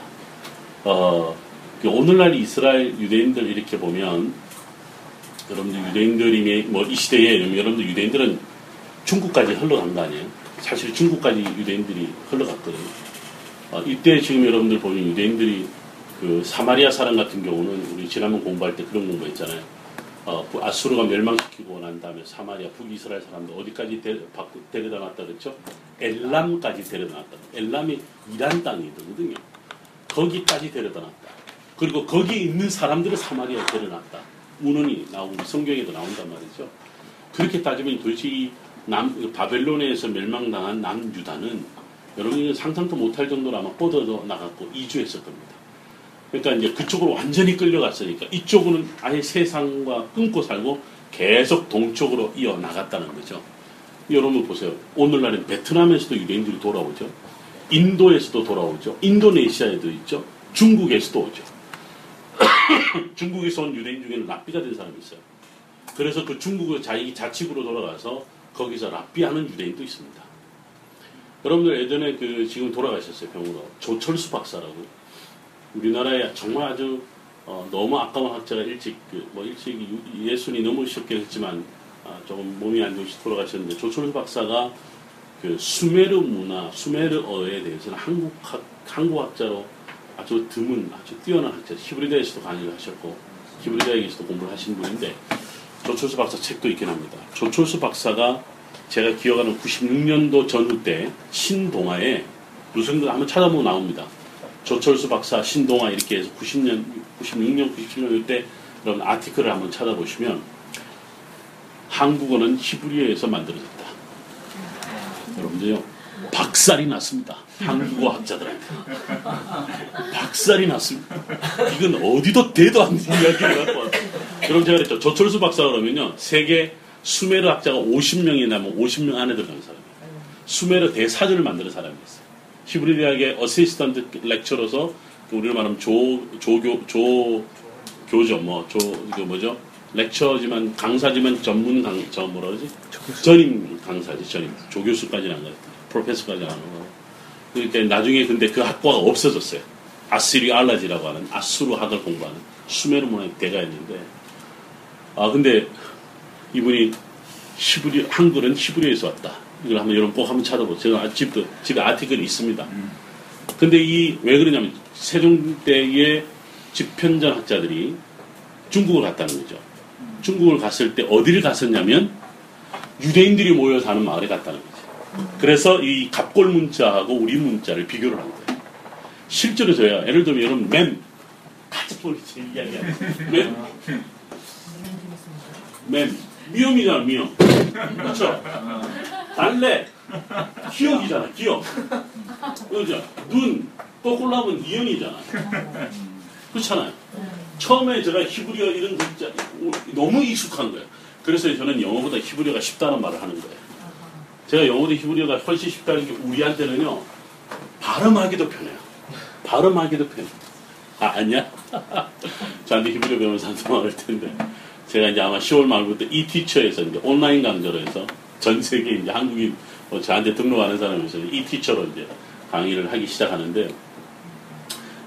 어, 그 오늘날 이스라엘 유대인들 이렇게 보면 여러분들 유대인들이 뭐 이 시대에 여러분들 유대인들은 중국까지 흘러간 거 아니에요? 사실 중국까지 유대인들이 흘러갔거든요. 어, 이때 지금 여러분들 보면 유대인들이 그 사마리아 사람 같은 경우는 우리 지난번 공부할 때 그런 공부했잖아요. 어, 아수르가 멸망시키고 난 다음에 사마리아 북이스라엘 사람들 어디까지 데, 데려다 놨다 그랬죠? 엘람까지 데려다 놨다. 엘람이 이란 땅이거든요. 거기까지 데려다 놨다. 그리고 거기 있는 사람들을 사마리아에 데려놨다. 문헌이 나오고 성경에도 나온단 말이죠. 그렇게 따지면 도대체 이 남, 바벨론에서 멸망당한 남유다는 여러분이 상상도 못할 정도로 아마 뻗어져 나갔고 이주했을 겁니다. 그러니까 이제 그쪽으로 완전히 끌려갔으니까 이쪽은 아예 세상과 끊고 살고 계속 동쪽으로 이어 나갔다는 거죠. 여러분 보세요. 오늘날은 베트남에서도 유대인들이 돌아오죠. 인도에서도 돌아오죠. 인도네시아에도 있죠. 중국에서도 오죠. (coughs) 중국에서 온 유대인 중에는 랍비가 된 사람이 있어요. 그래서 그 중국의 자기 자치구로 돌아가서 거기서 랍비하는 유대인도 있습니다. 여러분들 예전에 그 지금 돌아가셨어요 병으로 조철수 박사라고 우리나라에 정말 아주 어, 너무 아까운 학자가 일찍 그 뭐 일찍 예순이 넘으셨긴 했지만 아, 조금 몸이 안 좋으시 돌아가셨는데 조철수 박사가 그 수메르 문화, 수메르어에 대해서는 한국 학 한국 학자로 아주 드문 아주 뛰어난 학자 히브리대에서도 강의를 하셨고 히브리대에서도 공부를 하신 분인데 조철수 박사 책도 있긴 합니다. 조철수 박사가 제가 기억하는 96년도 전후 때 신동아에 무슨 그 한번 찾아보면 나옵니다. 조철수 박사 신동아 이렇게 해서 90년, 96년, 97년 이때 여러분 아티클을 한번 찾아보시면 한국어는 히브리어에서 만들어졌다. 여러분들요 박살이 났습니다. 한국어 학자들한테 박살이 났습니다. 이건 어디도 대도 않는 이야기를 갖고 왔어요. 그럼 제가 그랬죠. 조철수 박사 그러면요 세계 수메르 학자가 50명이나 뭐 50명 안에 들어가는 사람이에요. 수메르 대사전을 만드는 사람이었어요. 히브리 대학의 어시스턴트 렉처로서 우리로 말하면 조 조교 조 교조 뭐조 그 뭐죠 렉처지만 강사지만 전문 강 저 뭐라 그러지 전임 강사지 전임 조교수까지는 안 가요. 프로페서까지는 안 가고. 그러니까 나중에 근데 그 학과가 없어졌어요. 아시리 알라지라고 하는 아수르 학을 공부하는 수메르 문화의 대가였는데 아 근데 이분이 히브리 한글은 히브리에서 왔다. 이걸 한번 여러분 꼭 한번 찾아보세요. 제가 집도 집에 아티클이 있습니다. 근데 이 왜 그러냐면 세종대의 집현전 학자들이 중국을 갔다는 거죠. 중국을 갔을 때 어디를 갔었냐면 유대인들이 모여 사는 마을에 갔다는 거죠. 그래서 이 갑골 문자하고 우리 문자를 비교를 한 거예요. 실제로 저야 예를 들면 여러분 맴 같이 보이지 이야기하는 맴맴 미음이잖아 미음 그렇죠 달래. 기억이잖아 기억. 그죠? 눈 또골라면 이음이잖아. 그렇잖아요. 처음에 제가 히브리어 이런 글자 너무 익숙한 거예요. 그래서 저는 영어보다 히브리어가 쉽다는 말을 하는 거예요. 제가 영어보다 히브리어가 훨씬 쉽다는 게 우리한테는요 발음하기도 편해요. 발음하기도 편해요. 아 아니야? (laughs) 저한테 히브리어 배우는 사람도 많을 텐데. 제가 이제 아마 10월 말부터 이 티처에서 이제 온라인 강좌로 해서 전 세계 이제 한국인 뭐 저한테 등록하는 사람에서 이 티처로 이제 강의를 하기 시작하는데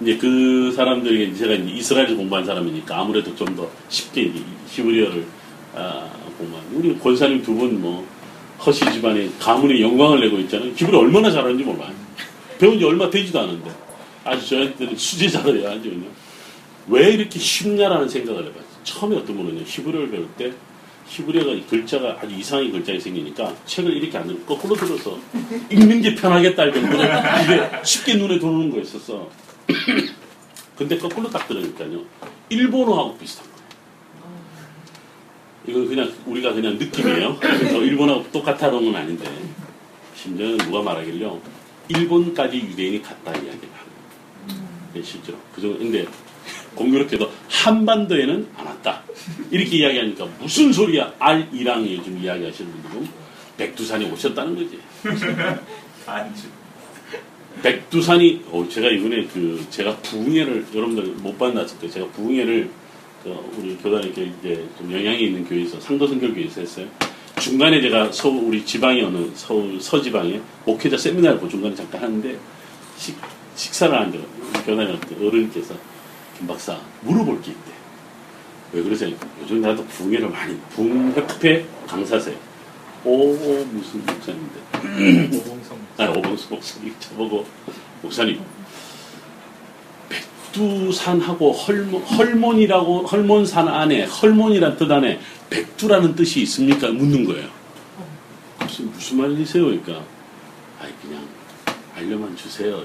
이제 그 사람들이 제가 이제 이스라엘에서 공부한 사람이니까 아무래도 좀 더 쉽게 이제 히브리어를 아, 공부한 우리 권사님 두 분 뭐 허시 집안에 가문의 영광을 내고 있잖아요. 히브리어 얼마나 잘하는지 몰라요. 배운 지 얼마 되지도 않은데 아주 저한테는 수제자들이야 아주요. 왜 이렇게 쉽냐라는 생각을 해봤어요. 처음에 어떤 분은요 히브리어를 배울 때 히브리어가 글자가 아주 이상한 글자가 생기니까 책을 이렇게 안 들고 거꾸로 들어서 읽는 게 편하겠다 할 정도로 이게 쉽게 눈에 들어오는 거였었어. (clears throat) 근데 거꾸로 딱 들으니까요 일본어하고 비슷한 거예요. 이건 그냥 우리가 그냥 느낌이에요. 그래서 일본하고 똑같다는 건 아닌데 심지어는 누가 말하길요 일본까지 유대인이 갔다 이야기를 하는 거예요. 네, 실제로 그 정도. 근데 공교롭게도 한반도에는 안 왔다. 이렇게 이야기하니까 무슨 소리야? 알이랑 요즘 이야기하시는 분들은 백두산이 오셨다는 거지. (laughs) 안주. 백두산이 어, 제가 이번에 그 제가 부흥회를 여러분들 못 만났을 때 제가 부흥회를 그 우리 교단에 이렇게 이제 좀 영향이 있는 교회에서 상도선결교회에서 했어요. 중간에 제가 서울 우리 지방에 어느 서울 서지방에 목회자 세미나를 그 중간에 잠깐 하는데 식, 식사를 하는데 교단에 어른께서 김 박사 물어볼 게 있대. 왜 그러세요? 요즘 나도 부흥회를 많이 부흥협회 강사세요. 오 무슨 목사님인데 오봉성. (clears throat) 아니, 오봉수 목사님 저보고 목사님 백두산하고 헐몬, 헐몬이라고 헐몬산 안에 헐몬이란 뜻 안에 백두라는 뜻이 있습니까? 묻는 거예요. 무슨 무슨 말이세요? 그러니까 아이 그냥 알려만 주세요.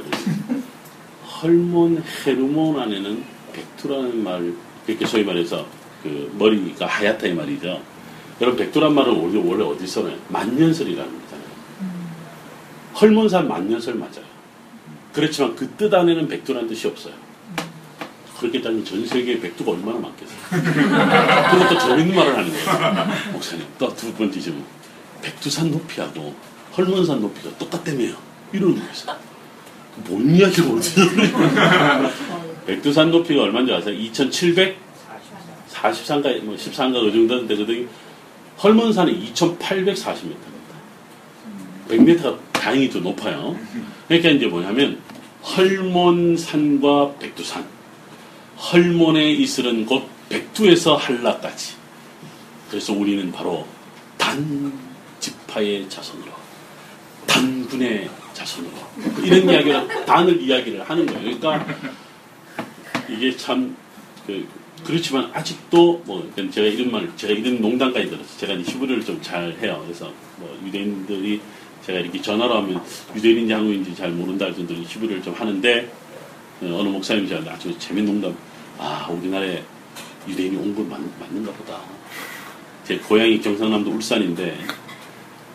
헐몬 헤르몬 안에는 백두라는 말 그렇게 소위 말해서 그 머리가 하얗다 이 말이죠. 여러분 백두란 말은 원래 원래 어디서 나요? 만년설이라는 거잖아요. 헐몬산 만년설 맞아요. 그렇지만 그 뜻 안에는 백두라는 뜻이 없어요. 그렇게 따지면 전 세계에 백두가 얼마나 많겠어요. 또 재밌는 말을 하는 거예요. 목사님, 또 두 번째 질문. 백두산 높이하고 헐몬산 높이가 똑같다며요. 이러는 거예요. 뭔 이야기를 어디서 백두산 높이가 얼마인지 아세요? 2700? 43가, 뭐 14인가 그 정도 되거든요. 헐몬산이 2840m입니다. 100m가 다행히 더 높아요. 그러니까 이제 뭐냐면 헐몬산과 백두산, 헐몬의 이슬은 곧 백두에서 한라까지. 그래서 우리는 바로 단 지파의 자손으로, 단군의 자손으로 이런 이야기를 단을 이야기를 하는 거예요. 그러니까 이게 참 그, 그렇지만 아직도 뭐 제가 이런 말 제가 이런 농담까지 들었어요. 제가 히브리를 좀 잘 해요. 그래서 뭐 유대인들이 제가 이렇게 전화로 하면 유대인인지 한국인지 잘 모른다 할 정도로 히브리를 좀 하는데 어, 어느 목사님이 저한테 아주 재밌는 농담 아 우리나라에 유대인이 온 건 맞는가 보다. 제 고향이 경상남도 울산인데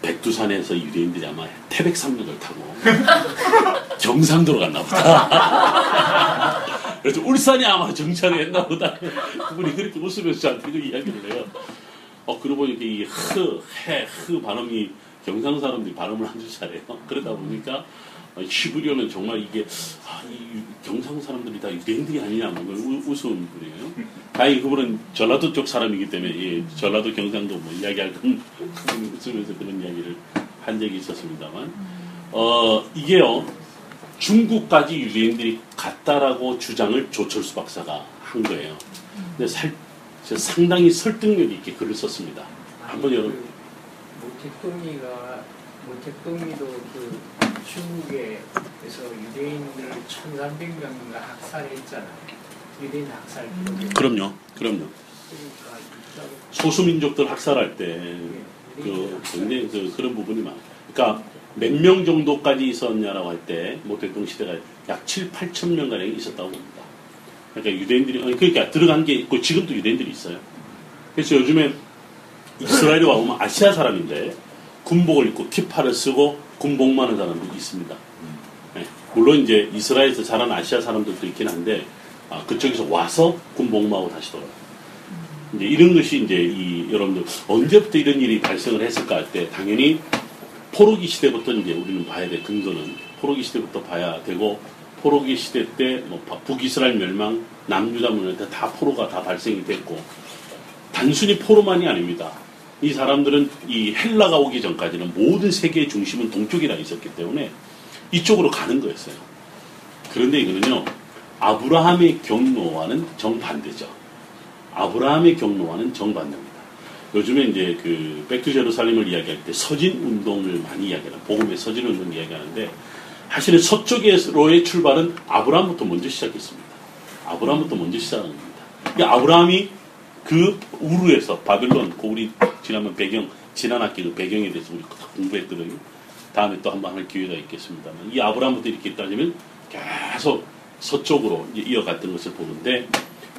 백두산에서 유대인들이 아마 태백산맥을 타고 (laughs) 경상도로 갔나 보다. (laughs) 그래서 울산이 아마 정착을 했나 보다. 그분이 그렇게 웃으면서 저한테 그 이야기를 해요. 어, 그러고 보니까 이 흐, 해, 흐 발음이 경상 사람들이 발음을 아주 잘해요. 그러다 보니까 어, 히브리어는 정말 이게 아, 이 경상 사람들이 다 유대인들이 아니냐 뭐 우- 우스운 분이에요. 다행히 그분은 전라도 쪽 사람이기 때문에 예, 전라도 경상도 뭐 이야기할 건 웃으면서 그런 이야기를 한 적이 있었습니다만 어 이게요 중국까지 유대인들이 갔다라고 주장을 조철수 박사가 한 거예요. 근데 살, 저 상당히 설득력 있게 글을 썼습니다. 한번 여러분 모택동이가 모택동이도 그 중국에서 유대인을 1,300명인가 학살했잖아요. 유대인 학살 기록에. 그럼요, 그럼요. 그러니까 소수민족들 학살할 때 예, 그 유대인들 굉장히 그, 그런 부분이 많아요. 그러니까 몇 명 정도까지 있었냐라고 할 때 모택동 시대가 약 7, 8천 명 가량 있었다고 봅니다. 그러니까 유대인들이 그러니까 들어간 게 있고 지금도 유대인들이 있어요. 그래서 요즘에 이스라엘에 와보면 아시아 사람인데 군복을 입고 키파를 쓰고 군복만 하는 사람도 있습니다. 네. 물론 이제 이스라엘에서 자란 아시아 사람들도 있긴 한데 아, 그쪽에서 와서 군복무하고 다시 돌아요. 이제 이런 것이 이제 이 여러분들 언제부터 이런 일이 발생을 했을까 할 때 당연히 포로기 시대부터 이제 우리는 봐야 돼 근거는 포로기 시대부터 봐야 되고 포로기 시대 때 뭐 북이스라엘 멸망 남유다 문할 때다 포로가 다 발생이 됐고 단순히 포로만이 아닙니다. 이 사람들은 이 헬라가 오기 전까지는 모든 세계의 중심은 동쪽이라 있었기 때문에 이쪽으로 가는 거였어요. 그런데 이거는요 아브라함의 경로와는 정반대죠. 아브라함의 경로와는 정반대입니다. 요즘에 이제 그 Back to Jerusalem을 이야기할 때 서진 운동을 많이 이야기하는 복음의 서진 운동 이야기하는데 사실은 서쪽으로의 출발은 아브라함부터 먼저 시작했습니다. 아브라함부터 먼저 시작한 겁니다. 그러니까 아브라함이 그 우르에서 바빌론, 그 우리 지난번 배경 지난 학기 그 배경에 대해서 우리 공부했거든요. 다음에 또 한번 할 기회가 있겠습니다만 이 아브라함부터 이렇게 따지면 계속 서쪽으로 이어갔던 것을 보는데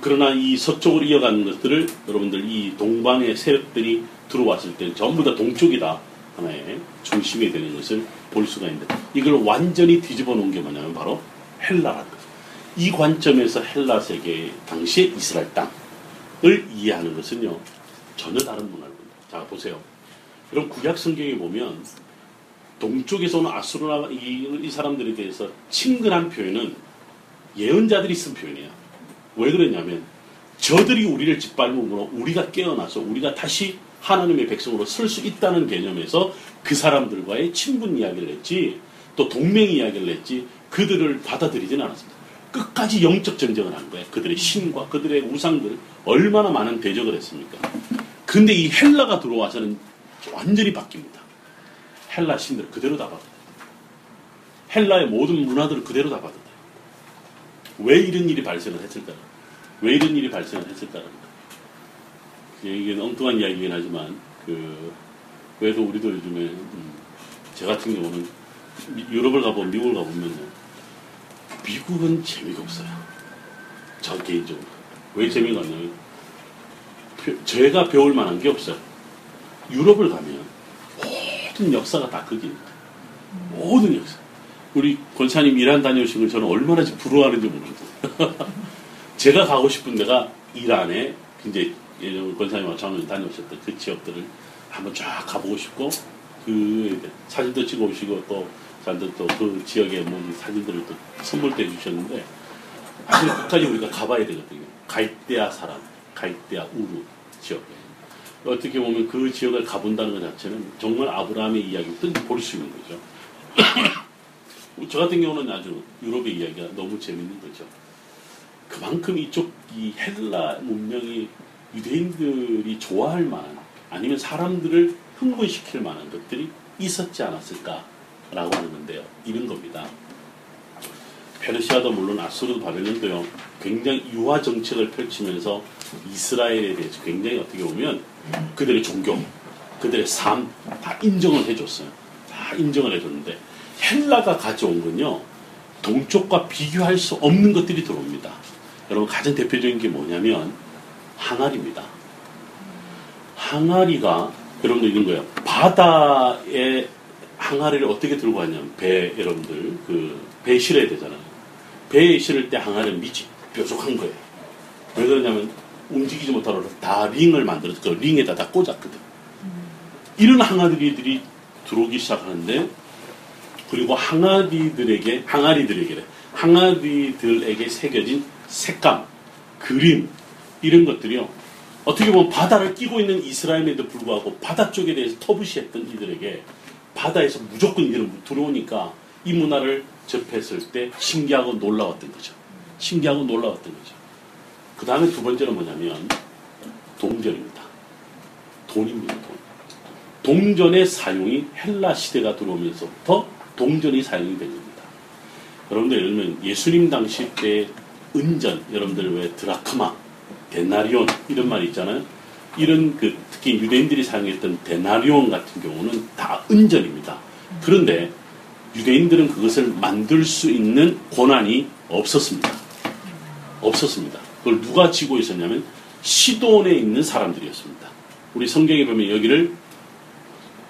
그러나 이 서쪽으로 이어가는 것들을 여러분들 이 동방의 세력들이 들어왔을 때는 전부 다 동쪽이다 하나의 중심이 되는 것을 볼 수가 있는데 이걸 완전히 뒤집어 놓은 게 뭐냐면 바로 헬라라는 거죠. 이 관점에서 헬라 세계 당시의 이스라엘 땅을 이해하는 것은요 전혀 다른 문화입니다. 자 보세요. 여러분 구약 성경에 보면 동쪽에서 오는 아수르나 이, 이 사람들에 대해서 친근한 표현은 예언자들이 쓴 표현이야. 왜 그러냐면 저들이 우리를 짓밟음으로 우리가 깨어나서 우리가 다시 하나님의 백성으로 설 수 있다는 개념에서 그 사람들과의 친분 이야기를 했지 또 동맹 이야기를 했지 그들을 받아들이지는 않았습니다. 끝까지 영적 전쟁을 한 거예요. 그들의 신과 그들의 우상들 얼마나 많은 대적을 했습니까? 근데 이 헬라가 들어와서는 완전히 바뀝니다. 헬라 신들 그대로 다 받아요. 헬라의 모든 문화들을 그대로 다 받아요. 왜 이런 일이 발생을 했을까? 왜 이런 일이 발생을 했을까라는 거. 이게 엉뚱한 이야기긴 하지만 그 왜도 우리도 요즘에 음, 제 같은 경우는 미- 유럽을 가보면 미국을 가보면요 미국은 재미가 없어요. 저 개인적으로 왜 재미가 없냐면 배- 제가 배울 만한 게 없어요. 유럽을 가면 모든 역사가 다 거기입니다. 모든 역사. 우리 권사님 이란 다녀오신 걸 저는 얼마나 부러워하는지 모르겠어요. (laughs) 제가 가고 싶은 데가 이란에 이제 예전 권사님과 저는 다녀오셨던 그 지역들을 한번 쫙 가보고 싶고 그 사진도 찍어 오시고 또 사람들 또그 지역의 모든 사진들을 또 선물도 해주셨는데 사실 끝까지 우리가 가봐야 되거든요. 갈대아 사람, 갈대아 우루 지역에 어떻게 보면 그 지역을 가본다는 것 자체는 정말 아브라함의 이야기부터 볼 수 있는 거죠. (coughs) 저 같은 경우는 아주 유럽의 이야기가 너무 재밌는 거죠. 그만큼 이쪽 이 헬라 문명이 유대인들이 좋아할 만한 아니면 사람들을 흥분시킬 만한 것들이 있었지 않았을까라고 하는 건데요. 이런 겁니다. 페르시아도 물론 아수르도 바벨론도요. 굉장히 유화 정책을 펼치면서 이스라엘에 대해서 굉장히 어떻게 보면 그들의 종교, 그들의 삶 다 인정을 해줬어요. 다 인정을 해줬는데 헬라가 가져온 건요. 동쪽과 비교할 수 없는 것들이 들어옵니다. 여러분 가장 대표적인 게 뭐냐면 항아리입니다. 항아리가 여러분들 이런 거예요. 바다에 항아리를 어떻게 들고 가냐면 배 여러분들 그 배 실어야 되잖아요. 배에 실을 때 항아리는 밑이 뾰족한 거예요. 왜 그러냐면 움직이지 못하도록 다 링을 만들어서 그 링에다 다 꽂았거든. 이런 항아리들이 들어오기 시작하는데 그리고 항아리들에게 항아리들에게 항아리들에게 새겨진 색감, 그림 이런 것들이요. 어떻게 보면 바다를 끼고 있는 이스라엘에도 불구하고 바다 쪽에 대해서 터부시했던 이들에게 바다에서 무조건 이들은 들어오니까 이 문화를 접했을 때 신기하고 놀라웠던 거죠. 신기하고 놀라웠던 거죠. 그 다음에 두 번째는 뭐냐면 동전입니다. 돈입니다. 돈. 동전의 사용이 헬라 시대가 들어오면서부터 동전이 사용이 된 겁니다. 여러분들 예를 들면 예수님 당시 때 은전, 여러분들 왜 드라크마, 데나리온 이런 말 있잖아요. 이런 그 특히 유대인들이 사용했던 데나리온 같은 경우는 다 은전입니다. 그런데 유대인들은 그것을 만들 수 있는 권한이 없었습니다. 없었습니다. 그걸 누가 쥐고 있었냐면 시돈에 있는 사람들이었습니다. 우리 성경에 보면 여기를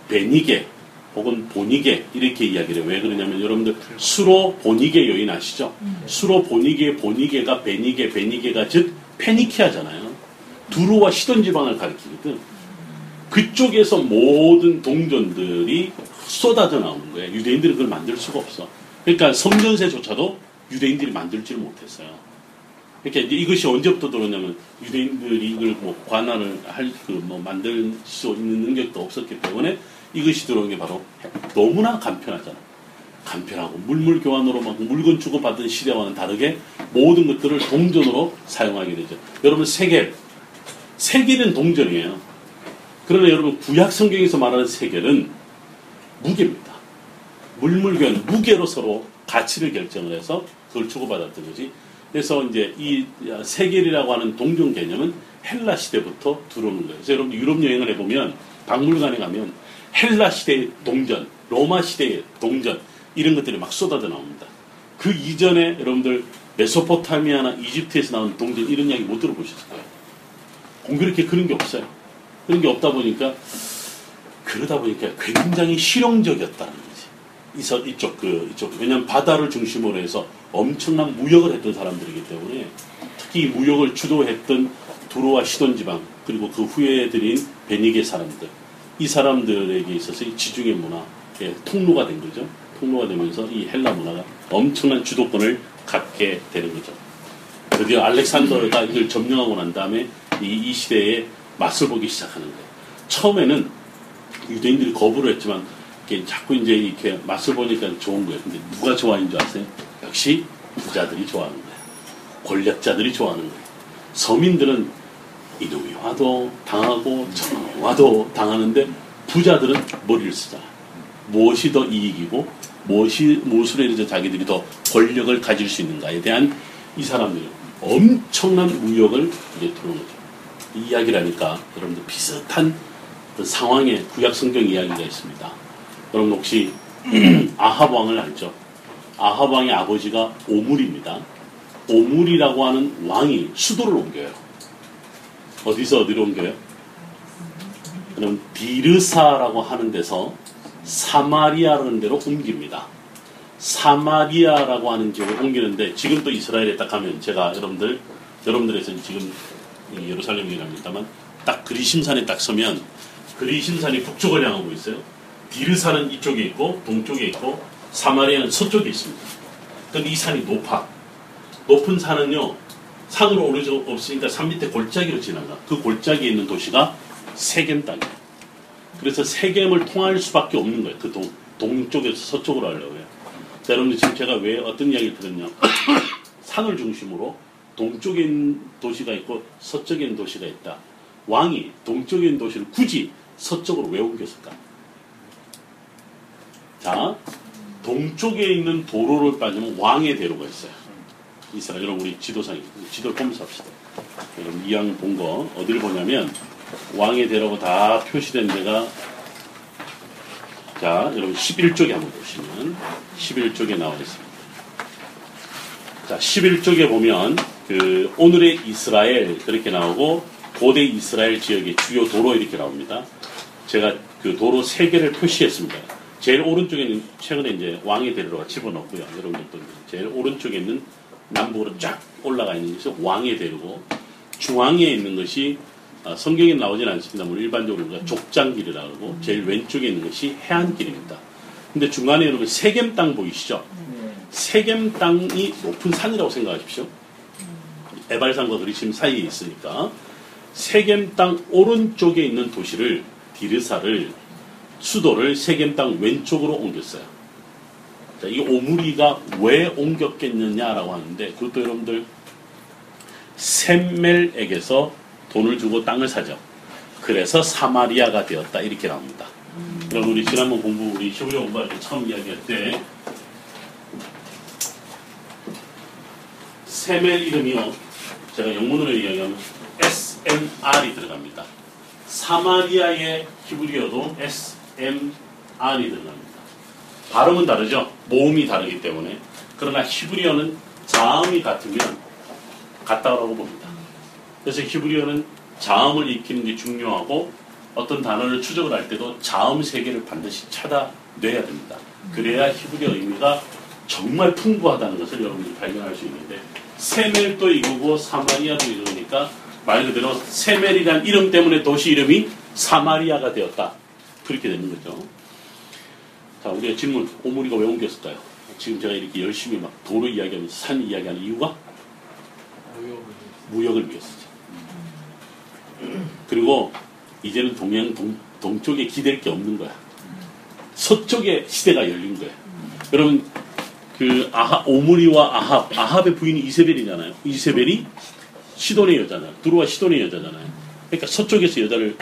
베니게 혹은 보니게 이렇게 이야기를 해요. 왜 그러냐면 여러분들 수로 보니게 여인 아시죠? 수로 보니게 보니게가 베니게 베니게가 즉 페니키아잖아요. 두루와 시돈 지방을 가리키거든. 그쪽에서 모든 동전들이 쏟아져 나오는 거예요. 유대인들은 그걸 만들 수가 없어. 그러니까 성전세조차도 유대인들이 만들지를 못했어요. 그러니까 이것이 언제부터 들어오냐면 유대인들이 이걸 뭐 관할을 할 그 뭐 만들 수 있는 능력도 없었기 때문에 이것이 들어온 게 바로 너무나 간편하잖아. 간편하고 물물 교환으로 막 물건 주고 받은 시대와는 다르게 모든 것들을 동전으로 사용하게 되죠. 여러분 세겔 세겔은 동전이에요. 그러나 여러분 구약 성경에서 말하는 세겔은 무게입니다. 물물견 무게로 서로 가치를 결정을 해서 그걸 주고받았던 거지. 그래서 이제 이 세겔이라고 하는 동전 개념은 헬라 시대부터 들어오는 거예요. 그래서 여러분 유럽 여행을 해보면 박물관에 가면 헬라 시대의 동전, 로마 시대의 동전 이런 것들이 막 쏟아져 나옵니다. 그 이전에 여러분들 메소포타미아나 이집트에서 나온 동전 이런 이야기 못 들어보셨을 거예요. 공교롭게 그런 게 없어요. 그런 게 없다 보니까 그러다 보니까 굉장히 실용적이었다는 거지. 이서 이쪽 그 이쪽 왜냐하면 바다를 중심으로 해서 엄청난 무역을 했던 사람들이기 때문에 특히 무역을 주도했던 두로와 시돈 지방 그리고 그 후에 들인 베니게 사람들 이 사람들에게 있어서 이 지중해 문화의 통로가 된 거죠. 통로가 되면서 이 헬라 문화가 엄청난 주도권을 갖게 되는 거죠. 드디어 알렉산더가 이걸 점령하고 난 다음에 이, 이 시대에 맛을 보기 시작하는 거예요. 처음에는 유대인들이 거부를 했지만 이렇게 자꾸 이제 이렇게 맛을 보니까 좋은 거예요. 근데 누가 좋아하는 줄 아세요? 역시 부자들이 좋아하는 거예요. 권력자들이 좋아하는 거예요. 서민들은 이놈이 와도 당하고 저놈이 와도 당하는데 부자들은 머리를 쓰잖아. 무엇이 더 이익이고 무엇이 무엇으로 인해서 자기들이 더 권력을 가질 수 있는가에 대한 이 사람들이 엄청난 우욕을 이제 들어오는 거죠. 이 이야기를 하니까 여러분들 비슷한 그 상황의 구약 성경 이야기가 있습니다. 여러분 혹시 (clears throat) 아합 왕을 알죠? 아합 왕의 아버지가 오물입니다. 오물이라고 하는 왕이 수도를 옮겨요. 어디서 어디로 옮겨요? 그럼 비르사라고 하는 데서 사마리아라는 데로 옮깁니다. 사마리아라고 하는 지역을 옮기는데 지금 또 이스라엘에 딱 가면 제가 여러분들 여러분들에서 지금 예루살렘이랍니다만 딱 그리심산에 딱 서면 그리심산이 북쪽을 향하고 있어요. 비르사는 이쪽에 있고 동쪽에 있고 사마리아는 서쪽에 있습니다. 근데 이 산이 높아. 높은 산은요 산으로 수 없으니까 산 밑에 골짜기로 지나가. 그 골짜기에 있는 도시가 세겜 땅이에요. 그래서 세겜을 통할 수밖에 없는 거예요. 그 동, 동쪽에서 서쪽으로 하려고 해요. 자, 여러분들 지금 제가 왜 어떤 이야기를 들었냐. (coughs) 산을 중심으로 동쪽에 있는 도시가 있고 서쪽에 있는 도시가 있다. 왕이 동쪽에 있는 도시를 굳이 서쪽으로 왜 옮겼을까? 자, 동쪽에 있는 도로를 빠지면 왕의 대로가 있어요. 이스라엘 여러분 우리 지도상에 지도를 보면서 합시다. 여러분 이왕 본 거 어디를 보냐면 왕의 대로가 다 표시된 데가 자 여러분 11쪽에 한번 보시면 11쪽에 나와 있습니다. 자 11쪽에 보면 그 오늘의 이스라엘 그렇게 나오고 고대 이스라엘 지역의 주요 도로 이렇게 나옵니다. 제가 그 도로 세 개를 표시했습니다. 제일 오른쪽에는 최근에 이제 왕의 대로가 집어넣고요. 여러분들도 제일 오른쪽에 있는 남북으로 쫙 올라가 있는 것이 왕의 대로고 중앙에 있는 것이 아, 성경에 나오진 않습니다만 일반적으로 우리가 족장길이라고 하고 제일 왼쪽에 있는 것이 해안길입니다. 근데 중간에 있는 그 세겜 땅 보이시죠? 네. 세겜 땅이 높은 산이라고 생각하십시오. 에발산과 그리심 사이에 있으니까 세겜 땅 오른쪽에 있는 도시를 디르사를 수도를 세겜 땅 왼쪽으로 옮겼어요. 자, 이 오므리가 왜 옮겼겠느냐라고 하는데 그것도 여러분들 셈멜에게서 돈을 주고 땅을 사죠. 그래서 사마리아가 되었다 이렇게 나옵니다. 그럼 우리 지난번 공부 우리 히브리어 공부할 때 처음 이야기할 때 셈엘 이름이요. 제가 영문으로 이야기하면 SMR이 들어갑니다. 사마리아의 히브리어도 SMR이 들어갑니다. 발음은 다르죠. 모음이 다르기 때문에. 그러나 히브리어는 자음이 같으면 같다고 봅니다. 그래서 히브리어는 자음을 익히는 게 중요하고 어떤 단어를 추적을 할 때도 자음 세 개를 반드시 찾아내야 됩니다. 그래야 히브리어 의미가 정말 풍부하다는 것을 여러분들이 발견할 수 있는데 세멜도 이거고 사마리아도 이거니까 말 그대로 세멜이란 이름 때문에 도시 이름이 사마리아가 되었다. 그렇게 되는 거죠. 자, 우리가 질문, 오므리가 왜 옮겼을까요? 지금 제가 이렇게 열심히 막 도로 이야기하면서 산 이야기하는 이유가 무역을 위해서죠. 그리고 이제는 동양 동, 동쪽에 기댈 게 없는 거야. 서쪽에 시대가 열린 거야. 여러분 그 아하 오므리와 아합 아합의 부인이 이세벨이잖아요. 이세벨이 시돈의 여자잖아요. 두루와 시돈의 여자잖아요. 그러니까 서쪽에서 여자를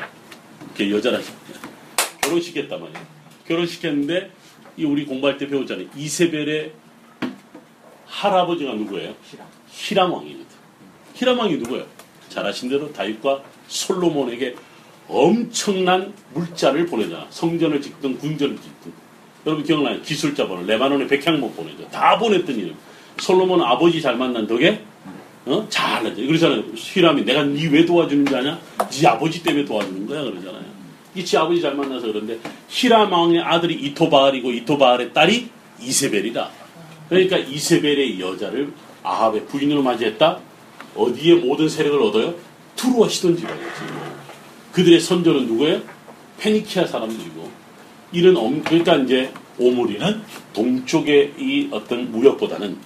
이렇게 여자라 결혼시켰단 말이에요. 결혼시켰는데 이 우리 공부할 때 배웠잖아요. 이세벨의 할아버지가 누구예요? 히람 왕이거든. 히람 왕이 누구예요? 잘 아신 대로 다윗과 솔로몬에게 엄청난 물자를 보내잖아. 성전을 짓든 궁전을 짓든. 여러분 기억나요? 기술자 번호 레바논에 백향목 보내죠. 다 보냈던 이름. 솔로몬 아버지 잘 만난 덕에 어? 잘하죠. 그러잖아요. 히람이 내가 니왜 도와주는 줄 아냐? 네 아버지 때문에 도와주는 거야 그러잖아요. 이지 아버지 잘 만나서 그런데 히람 왕의 아들이 이토바알이고 이토바알의 딸이 이세벨이다. 그러니까 이세벨의 여자를 아합의 부인으로 맞이했다. 어디에 모든 세력을 얻어요? 투루와 시돈 지방이었지. 그들의 선조는 누구예요? 페니키아 사람들이고 이런 엄 그러니까 이제 오므리는 동쪽의 이 어떤 무역보다는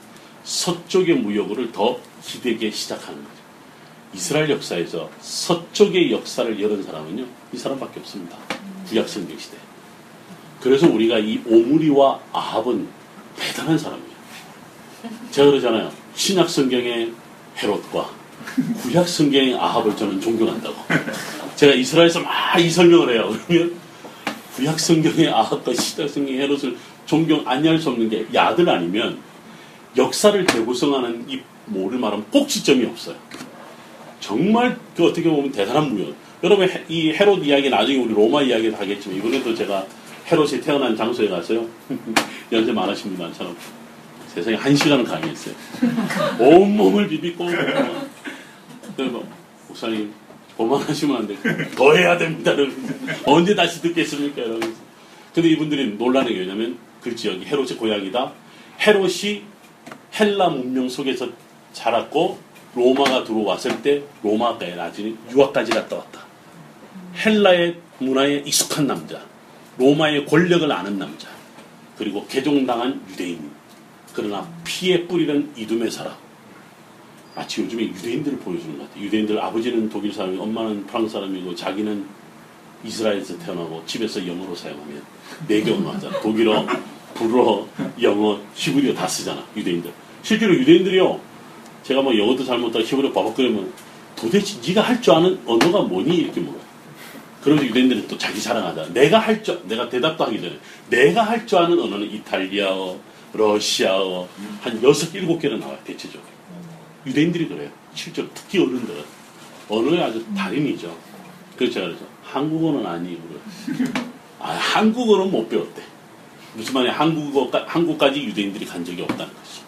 서쪽의 무역을 더 기대게 시작하는 거죠. 이스라엘 역사에서 서쪽의 역사를 열은 사람은요 이 사람밖에 없습니다. 구약 성경 시대. 그래서 우리가 이 오므리와 아합은 대단한 사람이에요. 제가 그러잖아요. 신약 성경의 헤롯과 구약 성경의 아합을 저는 존경한다고. 제가 이스라엘에서 막 이 설명을 해요. 그러면 구약 성경의 아합과 신약 성경의 헤롯을 존경 아니할 수 없는 게 야들 아니면 역사를 재구성하는 이 뭐를 말하면 꼭지점이 없어요. 정말 그 어떻게 보면 대단한 무역. 여러분 해- 이 헤롯 이야기 나중에 우리 로마 이야기도 하겠지만 이번에도 제가 헤롯이 태어난 장소에 갔어요. (laughs) 연세 많으신 분 많잖아요. 세상에 한 시간을 강의했어요. (laughs) 온 몸을 비비고 그래서 뭐, 목사님 그만하시면 안 돼요. 더 해야 됩니다. 언제 다시 듣겠습니까? 이러면서. 근데 이분들이 놀라는 게 왜냐면 그 지역이 헤롯의 고향이다. 헤롯이 헬라 문명 속에서 자랐고 로마가 들어왔을 때 로마가에 나중에 유학까지 갔다 왔다. 헬라의 문화에 익숙한 남자, 로마의 권력을 아는 남자, 그리고 개종당한 유대인. 그러나 피에 뿌리는 이둠의 사람. 마치 요즘에 유대인들을 보여주는 것 같아요. 유대인들 아버지는 독일 사람이, 엄마는 프랑스 사람이고 자기는 이스라엘에서 태어나고 집에서 영어로 사용하면 네개 언어 하잖아. 독일어, 불어, 영어, 히브리어 다 쓰잖아. 유대인들. 실제로 유대인들이요. 제가 뭐 영어도 잘못하고 히브리어 바바거리면 도대체 네가 할 줄 아는 언어가 뭐니? 이렇게 물어요. 그러면서 유대인들은 또 자기 자랑하잖아. 내가 할 줄, 내가 대답도 하기 전에 내가 할 줄 아는 언어는 이탈리아어, 러시아어, 한 여섯, 일곱 개는 나와요. 대체적으로. 유대인들이 그래요. 실제로 특히 어른들은. 언어의 아주 달인이죠. 그래서 제가 그래서 한국어는 아니고 아, 한국어는 못 배웠대. 무슨 말이야? 한국어, 한국까지 유대인들이 간 적이 없다는 거지.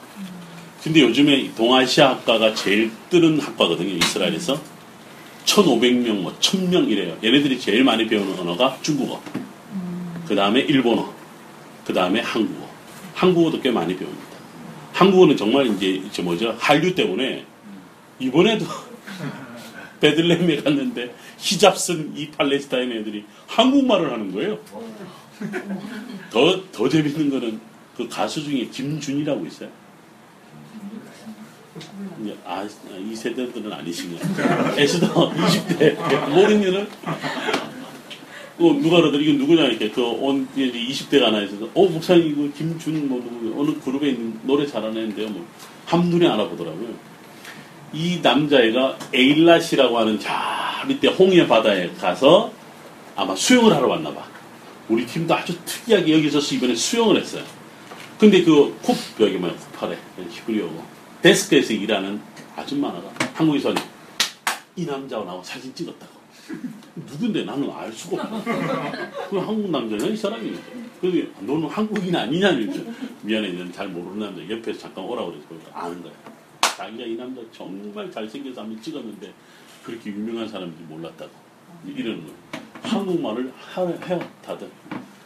근데 요즘에 동아시아 학과가 제일 뜨는 학과거든요. 이스라엘에서. 1,500명, 뭐, 1,000명 이래요. 얘네들이 제일 많이 배우는 언어가 중국어. 그 다음에 일본어. 그 다음에 한국어. 한국어도 꽤 많이 배웁니다. 한국어는 정말 이제, 저 뭐죠? 한류 때문에 이번에도 (laughs) 베들레헴에 갔는데 히잡 쓴 이 팔레스타인 애들이 한국말을 하는 거예요. 더, 더 재밌는 거는 그 가수 중에 김준이라고 있어요. 이제 아, 이 세대들은 아니시네요. 에스더 20대 모르는 일은 그 누가 그러더라 이건 누구냐 이렇게 그온 20대가 하나 있어서 어 목사님 이거 김준 뭐 누구 어느 그룹에 있는 노래 잘하는 애인데요 뭐 한눈에 알아보더라고요. 이 남자애가 에일랏이라고 하는 저 밑에 홍해 바다에 가서 아마 수영을 하러 왔나 봐. 우리 팀도 아주 특이하게 여기서 이번에 수영을 했어요. 근데 그 쿱, 여기 뭐야, 쿠파레, 히브리어고, 데스크에서 일하는 아줌마가 한국에서 이 남자하고 나하고 사진 찍었다고. 누군데 나는 알 수가 없어. 그 한국 남자냐, 이 사람이. 그래서 너는 한국인 아니냐, 이렇게. 미안해, 너는 잘 모르는 남자. 옆에서 잠깐 오라고 그래서 아는 거야. 자기가 이 남자 정말 잘생겨서 한번 찍었는데 그렇게 유명한 사람인지 몰랐다고. 이러는 거야. 한국말을 하- 해요, 다들.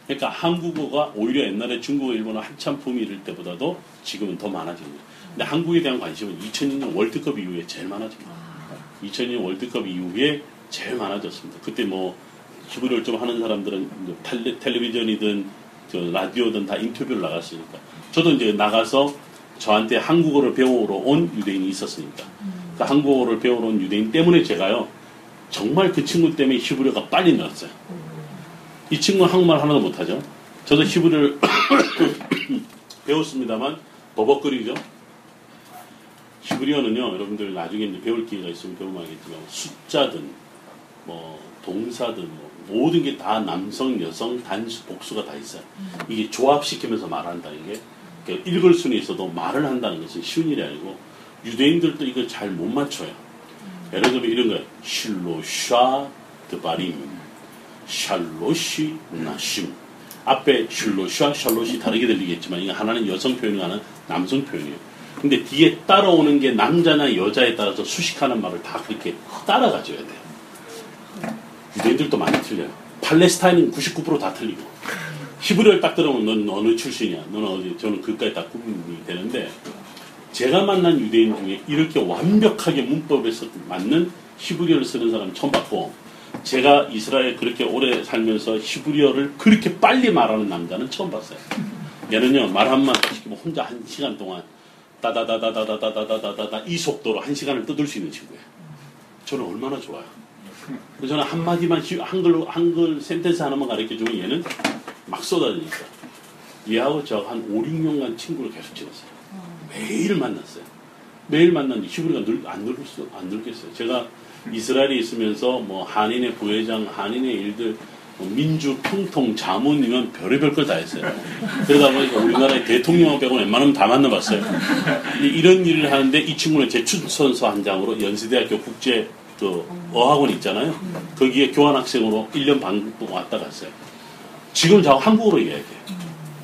그러니까 한국어가 오히려 옛날에 중국어, 일본어 한참 붐이 이럴 때보다도 지금은 더 많아진 거예요. 근데 한국에 대한 관심은 2002년 월드컵 이후에 제일 거예요. 2002년 월드컵 이후에 제일 많아졌습니다. 그때 뭐 히브리어를 좀 하는 사람들은 텔레, 텔레비전이든 저 라디오든 다 인터뷰를 나갔으니까 저도 이제 나가서 저한테 한국어를 배우러 온 유대인이 있었으니까 그 한국어를 배우러 온 유대인 때문에 제가요 정말 그 친구 때문에 히브리어가 빨리 늘었어요. 이 친구는 한국말 하나도 못하죠. 저도 히브리어를 (coughs) 배웠습니다만 버벅거리죠. 히브리어는요, 여러분들 나중에 이제 배울 기회가 있으면 배우면 알겠지만 숫자든 뭐 동사든 뭐 모든 게 다 남성, 여성, 단수, 복수가 다 있어요. 이게 조합시키면서 말한다는 게 그러니까 읽을 수는 있어도 말을 한다는 것은 쉬운 일이 아니고 유대인들도 이걸 잘 못 맞춰요. 예를 들면 이런 거예요. 실로샤 드바림 샬롯이 나심 앞에 슐롯과 샬롯이 다르게 들리겠지만 이거 하나는 여성 표현이고 하나는 남성 표현이에요. 근데 뒤에 따라오는 게 남자나 여자에 따라서 수식하는 말을 다 그렇게 따라가줘야 돼요. 유대인들도 많이 틀려요. 팔레스타인은 99%다 틀리고 히브리어를 딱 들어보면 넌 어느 출신이야? 너는 어디? 저는 그까지 다 구분이 되는데 제가 만난 유대인 중에 이렇게 완벽하게 문법에서 맞는 히브리어를 쓰는 사람 처음 봤고 제가 이스라엘 그렇게 오래 살면서 히브리어를 그렇게 빨리 말하는 남자는 처음 봤어요. 얘는요 말 한마디 시키면 혼자 한 시간 동안 따다다다다다다다다다다 이 속도로 한 시간을 떠들 수 있는 친구예요. 저는 얼마나 좋아요. 저는 한마디만 히- 한글로 한글 센텐스 하나만 가르쳐 주면 얘는 막 쏟아지니까 얘하고 저한 5, 6년간 친구를 계속 지냈어요. 매일 만났어요. 매일 만났는데 히브리가 늘, 안 늙을 수, 안 늙겠어요. 제가 이스라엘에 있으면서 뭐 한인의 부회장, 한인의 일들, 뭐 민주, 평통, 자문이면 별의별 걸 다 했어요. 그러다 보니까 우리나라의 대통령 빼고 웬만하면 다 만나봤어요. 이- 이런 일을 하는데 이 친구는 제 추천서 한 장으로 연세대학교 국제 그 어학원 있잖아요. 거기에 교환학생으로 1년 반 동안 왔다 갔어요. 지금 저하고 한국어로 이야기해요.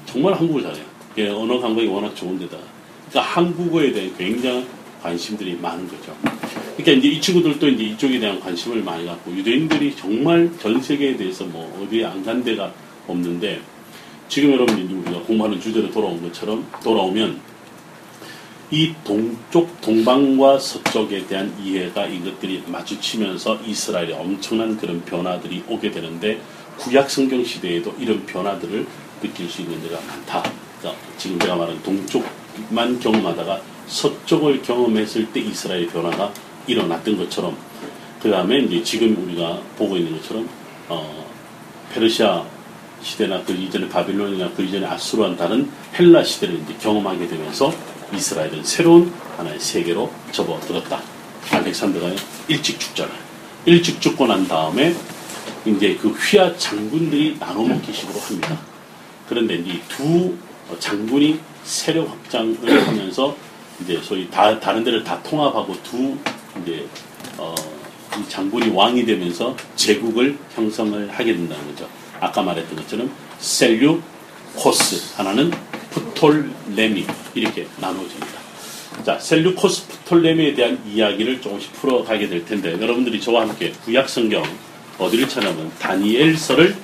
정말 한국을 잘해요. 예, 언어 감각이 워낙 좋은 데다. 그러니까 한국어에 대한 굉장한 관심들이 많은 거죠. 그러니까 이제 이 친구들도 이제 이쪽에 대한 관심을 많이 갖고 유대인들이 정말 전 세계에 대해서 뭐 어디에 안 간 데가 없는데 지금 여러분 우리가 공부하는 주제로 돌아온 것처럼 돌아오면 이 동쪽 동방과 서쪽에 대한 이해가 이것들이 마주치면서 이스라엘에 엄청난 그런 변화들이 오게 되는데 구약 성경 시대에도 이런 변화들을 느낄 수 있는 데가 많다. 그러니까 지금 제가 말한 동쪽 만 경험하다가 서쪽을 경험했을 때 이스라엘의 변화가 일어났던 것처럼 그 다음에 이제 지금 우리가 보고 있는 것처럼 어, 페르시아 시대나 그 이전에 바빌론이나 그 이전에 아수르와는 다른 헬라 시대를 이제 경험하게 되면서 이스라엘은 새로운 하나의 세계로 접어들었다. 알렉산더가 일찍 죽잖아요. 일찍 죽고 난 다음에 이제 그 휘하 장군들이 나눠먹기 식으로 합니다. 그런데 이 두 장군이 세력 확장을 (clears throat) 하면서 이제 소위 다, 다른 데를 다 통합하고 두 이제 어, 이 장군이 왕이 되면서 제국을 형성을 하게 된다는 거죠. 아까 말했던 것처럼 셀류 코스 하나는 프톨레미 이렇게 나누어집니다. 자, 셀류코스 프톨레미에 대한 이야기를 조금씩 풀어가게 될 텐데 여러분들이 저와 함께 구약 성경 어디를 찾아보면 다니엘서를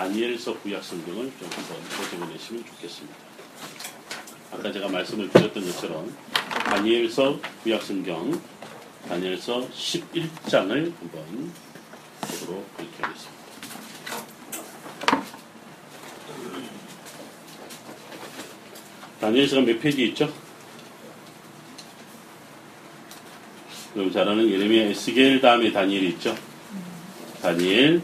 다. 다니엘서 구약 성경을 좀 한번 보셔보시면 좋겠습니다. 아까 제가 말씀을 드렸던 것처럼 다니엘서 구약 성경 다니엘서 11장을 한번 보도록 그렇게 하겠습니다. 다니엘서가 몇 페이지 있죠? 여러분 잘 아는 예레미야 에스겔 다음에 다니엘이 있죠? 다니엘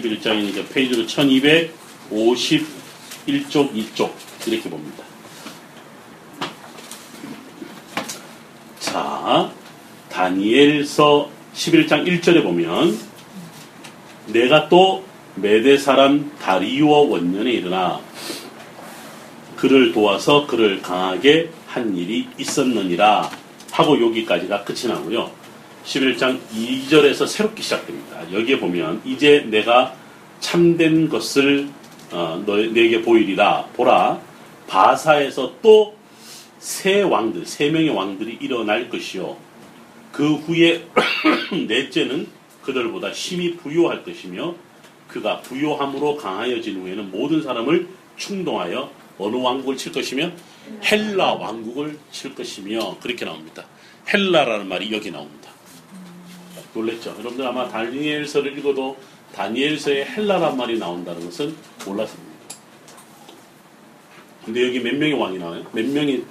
11장이니까 페이지로 1251쪽 2쪽 이렇게 봅니다. 자, 다니엘서 11장 1절에 보면 내가 또 메대 사람 다리오 원년에 일어나 그를 도와서 그를 강하게 한 일이 있었느니라 하고 여기까지가 끝이 나고요. 11장 2절에서 새롭게 시작됩니다. 여기에 보면 이제 내가 참된 것을 어, 너, 내게 보이리라 보라 바사에서 또 세 왕들 세 명의 왕들이 일어날 것이요 그 후에 (clears throat) 넷째는 그들보다 심히 부요할 것이며 그가 부요함으로 강하여진 후에는 모든 사람을 충동하여 어느 왕국을 칠 것이며 헬라 왕국을 칠 것이며 그렇게 나옵니다. 헬라라는 말이 여기 나옵니다. 놀랬죠? 여러분들 아마 다니엘서를 읽어도 다니엘서에 헬라란 말이 나온다는 것은 몰랐습니다. 근데 여기 몇 명의 왕이 나와요? 몇 명의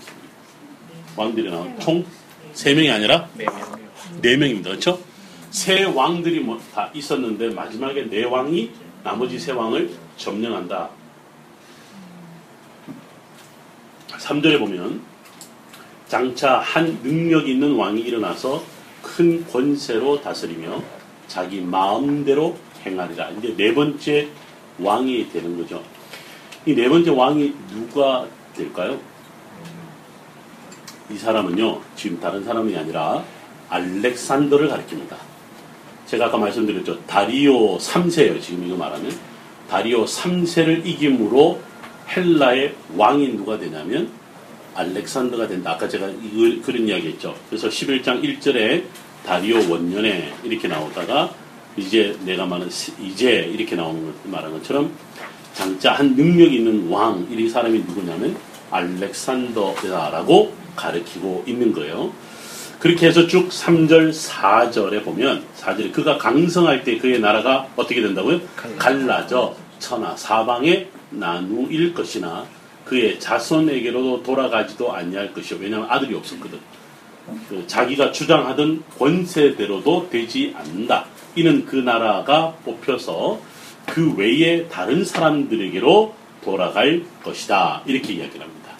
왕들이 나와요? 총세 명이 아니라 네 명이요. 네 명입니다. 그렇죠? 세 왕들이 뭐 다 있었는데 마지막에 네 왕이 나머지 세 왕을 점령한다. 3절에 보면 장차 한 능력 있는 왕이 일어나서 큰 권세로 다스리며 자기 마음대로 행하리라. 이제 네 번째 왕이 되는 거죠. 이 네 번째 왕이 누가 될까요? 이 사람은요, 지금 다른 사람이 아니라 알렉산더를 가리킵니다. 제가 아까 말씀드렸죠. 다리오 3세예요. 지금 이거 말하면. 다리오 3세를 이김으로 헬라의 왕이 누가 되냐면 알렉산더가 된다. 아까 제가 이걸, 그런 이야기 했죠. 그래서 11장 1절에 다리오 원년에 이렇게 나오다가 이제 내가 말한 시- 이제 이렇게 나오는 것 말한 것처럼 장자 한 능력 있는 왕, 이 사람이 누구냐면 알렉산더라고 가르치고 있는 거예요. 그렇게 해서 쭉 3절, 4절에 보면 4절에 그가 강성할 때 그의 나라가 어떻게 된다고요? 갈라져 천하 사방에 나누일 것이나 그의 자손에게로도 돌아가지도 아니할 것이요. 왜냐하면 아들이 없었거든. 그 자기가 주장하던 권세대로도 되지 않는다. 이는 그 나라가 뽑혀서 그 외에 다른 사람들에게로 돌아갈 것이다. 이렇게 이야기를 합니다.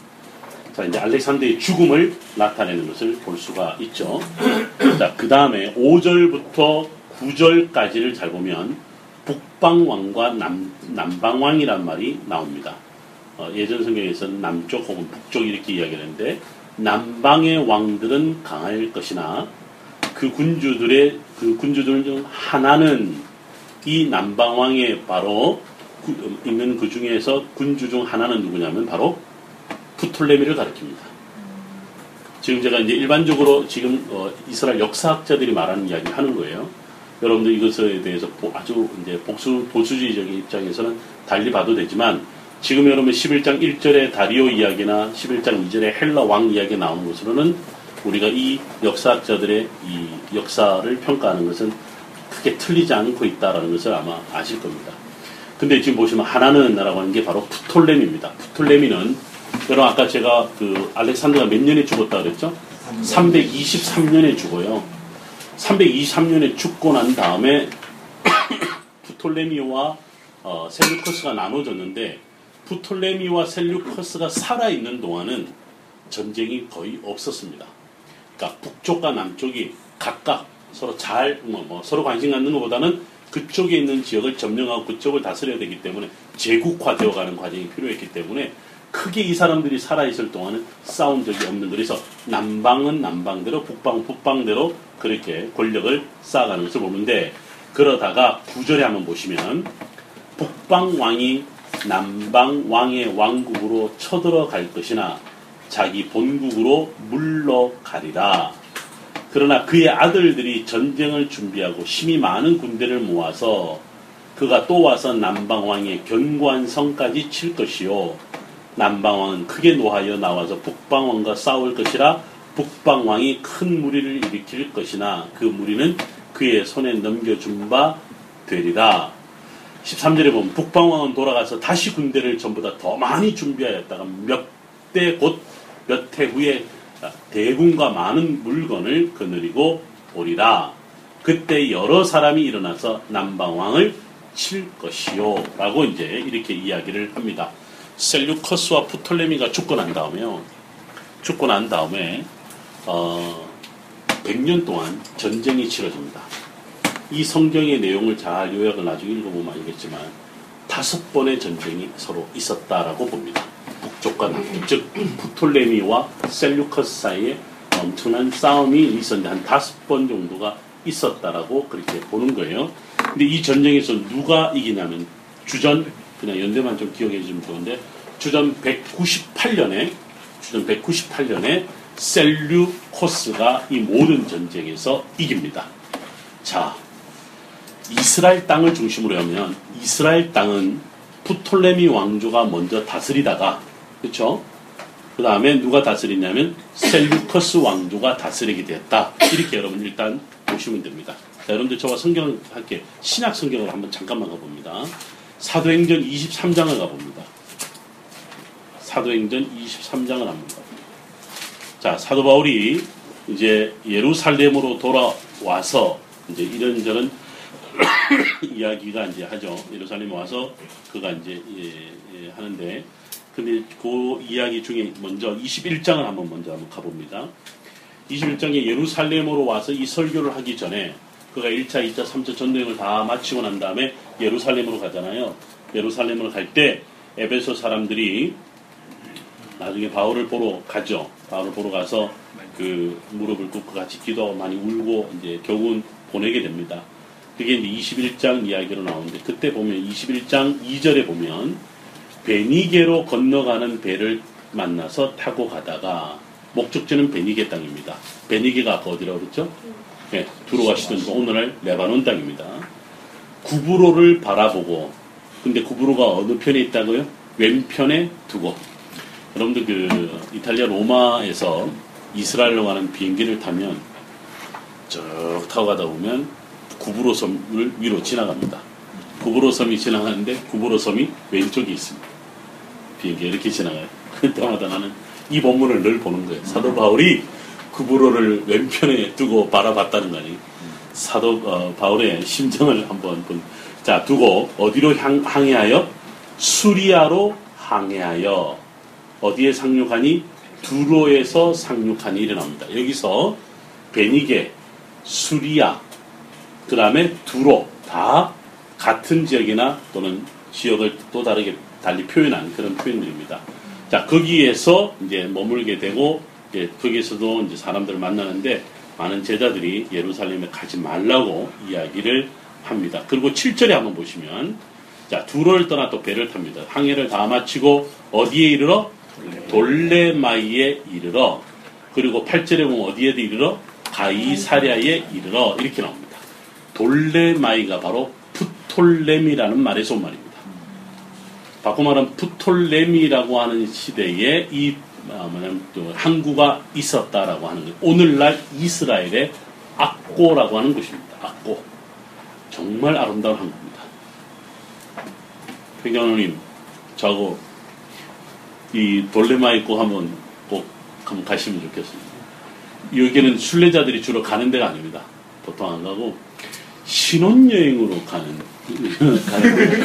자, 이제 알렉산더의 죽음을 나타내는 것을 볼 수가 있죠. (clears throat) 자, 그 다음에 5절부터 9절까지를 잘 보면 북방왕과 남, 남방왕이란 말이 나옵니다. 어, 예전 성경에서는 남쪽 혹은 북쪽 이렇게 이야기를 했는데 남방의 왕들은 강할 것이나 그 군주들의 그 군주들 중 하나는 이 남방 왕의 바로 구- 음, 있는 그 중에서 군주 중 하나는 누구냐면 바로 프톨레미를 가리킵니다. 지금 제가 이제 일반적으로 지금 어, 이스라엘 역사학자들이 말하는 이야기 하는 거예요. 여러분들 이것에 대해서 보- 아주 이제 복수 보수주의적인 입장에서는 달리 봐도 되지만 지금 여러분 11장 1절의 다리오 이야기나 11장 2절의 헬라 왕 이야기 나오는 것으로는 우리가 이 역사학자들의 이 역사를 평가하는 것은 크게 틀리지 않고 있다라는 것을 아마 아실 겁니다. 근데 지금 보시면 하나는 나라고 하는 게 바로 프톨레미입니다. 프톨레미는 여러분 아까 제가 그 알렉산더가 몇 년에 죽었다 그랬죠? 323년에 죽어요. 323년에 죽고 난 다음에 (coughs) 프톨레미와 어, 셀루커스가 나눠졌는데 프톨레미와 셀루커스가 살아있는 동안은 전쟁이 거의 없었습니다. 그러니까 북쪽과 남쪽이 각각 서로 잘, 뭐, 뭐 서로 관심 갖는 것보다는 그쪽에 있는 지역을 점령하고 그쪽을 다스려야 되기 때문에 제국화되어 가는 과정이 필요했기 때문에 크게 이 사람들이 살아있을 동안은 싸운 적이 없는 그래서 남방은 남방대로 북방은 북방대로 그렇게 권력을 쌓아가는 것을 보는데 그러다가 구절에 한번 보시면 북방 왕이 남방 왕의 왕국으로 쳐들어갈 것이나 자기 본국으로 물러가리라. 그러나 그의 아들들이 전쟁을 준비하고 힘이 많은 군대를 모아서 그가 또 와서 남방 왕의 견고한 성까지 칠 것이요. 남방왕은 크게 노하여 나와서 북방왕과 싸울 것이라 북방왕이 큰 무리를 일으킬 것이나 그 무리는 그의 손에 넘겨준 바 되리라. 13절에 보면 북방왕은 돌아가서 다시 군대를 전보다 더 많이 준비하였다가 몇 대 곧 몇 해 후에 대군과 많은 물건을 거느리고 오리라. 그때 여러 사람이 일어나서 남방왕을 칠 것이요. 라고 이제 이렇게 이야기를 합니다. 셀류커스와 프톨레미가 죽고 난 다음에요. 죽고 난 다음에 어, 100년 동안 전쟁이 치러집니다. 이 성경의 내용을 잘 요약을 나중에 읽어보면 알겠지만 다섯 번의 전쟁이 서로 있었다라고 봅니다. 북쪽과 남쪽, 즉 프톨레미와 셀류커스 사이에 엄청난 싸움이 있었는데 한 다섯 번 정도가 있었다라고 그렇게 보는 거예요. 근데 이 전쟁에서 누가 이기냐면 주전 그냥 연대만 좀 기억해 주면 좋은데 주전 198년에 주전 198년에 셀류코스가 이 모든 전쟁에서 이깁니다. 자, 이스라엘 땅을 중심으로 하면 이스라엘 땅은 프톨레미 왕조가 먼저 다스리다가 그렇죠? 그 다음에 누가 다스리냐면 셀류커스 왕조가 다스리게 됐다. 이렇게 여러분 일단 보시면 됩니다. 자, 여러분들 저와 성경 함께 신약 성경을 한번 잠깐만 가봅니다. 사도행전 23장을 가봅니다. 사도행전 23장을 한번 가봅니다. 자, 사도 바울이 이제 예루살렘으로 돌아와서 이제 이런저런 (coughs) 이야기가 이제 하죠. 예루살렘에 와서 그가 이제 예, 예, 하는데 근데 그 이야기 중에 먼저 21장을 한번 먼저 한번 가봅니다. 21장에 예루살렘으로 와서 이 설교를 하기 전에 그가 1차, 2차, 3차 전도행을 다 마치고 난 다음에 예루살렘으로 가잖아요. 예루살렘으로 갈 때 에베소 사람들이 나중에 바울을 보러 가죠. 바울을 보러 가서 그 무릎을 꿇고 같이 기도 많이 울고 이제 결국은 보내게 됩니다. 그게 이제 21장 이야기로 나오는데 그때 보면 21장 2절에 보면 베니게로 건너가는 배를 만나서 타고 가다가 목적지는 베니게 땅입니다. 베니게가 아까 어디라고 그랬죠? 네, 들어가시던 오늘날 레바논 땅입니다. 구브로를 바라보고 근데 구브로가 어느 편에 있다고요? 왼편에 두고 여러분들 그 이탈리아 로마에서 이스라엘로 가는 비행기를 타면 쭉 타고 가다 보면 구브로 섬을 위로 지나갑니다. 구브로 섬이 지나가는데 구브로 섬이 왼쪽에 있습니다. 비행기 이렇게 지나가요. (laughs) 그때마다 나는 이 본문을 늘 보는 거예요. 사도 바울이 구브로를 왼편에 두고 바라봤다는 거 아니에요. 사도 어, 바울의 심정을 한번 본. 자 두고 어디로 향, 항해하여 수리아로 항해하여 어디에 상륙하니 두로에서 상륙하니 일어납니다. 여기서 베니게, 수리아, 그 다음에 두로 다 같은 지역이나 또는 지역을 또 다르게 달리 표현한 그런 표현들입니다. 자 거기에서 이제 머물게 되고 이제 거기에서도 이제 사람들을 만나는데 많은 제자들이 예루살렘에 가지 말라고 이야기를 합니다. 그리고 7절에 한번 보시면 자 두로를 떠나 또 배를 탑니다. 항해를 다 마치고 어디에 이르러 돌레마이에 이르러 그리고 8절에 보면 어디에 이르러 가이사랴에 이르러 이렇게 나옵니다. 돌레마이가 바로 푸톨렘이라는 말에서 온 말입니다. 바꿔 말하면 푸톨렘이라고 하는 시대에 이 아, 뭐냐면 또 항구가 있었다라고 하는 거예요. 오늘날 이스라엘의 악고라고 하는 곳입니다. 악고. 정말 아름다운 항구입니다. 회장님, 저하고 이 돌레마 있고 한번 꼭 한번 가시면 좋겠습니다. 여기는 순례자들이 주로 가는 데가 아닙니다. 보통 안 가고 신혼여행으로 가는 (laughs) 가는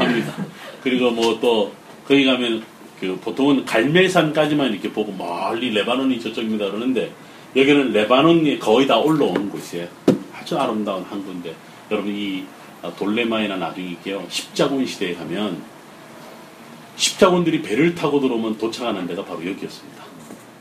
합니다. 그리고 뭐 또 거기 가면 그 보통은 갈멜산까지만 이렇게 보고 멀리 레바논이 저쪽입니다 그러는데 여기는 레바논이 거의 다 올라오는 곳이에요. 아주 아름다운 항구인데 여러분 이 돌레마이나 나중에 있게요 십자군 시대에 가면 십자군들이 배를 타고 들어오면 도착하는 데가 바로 여기였습니다.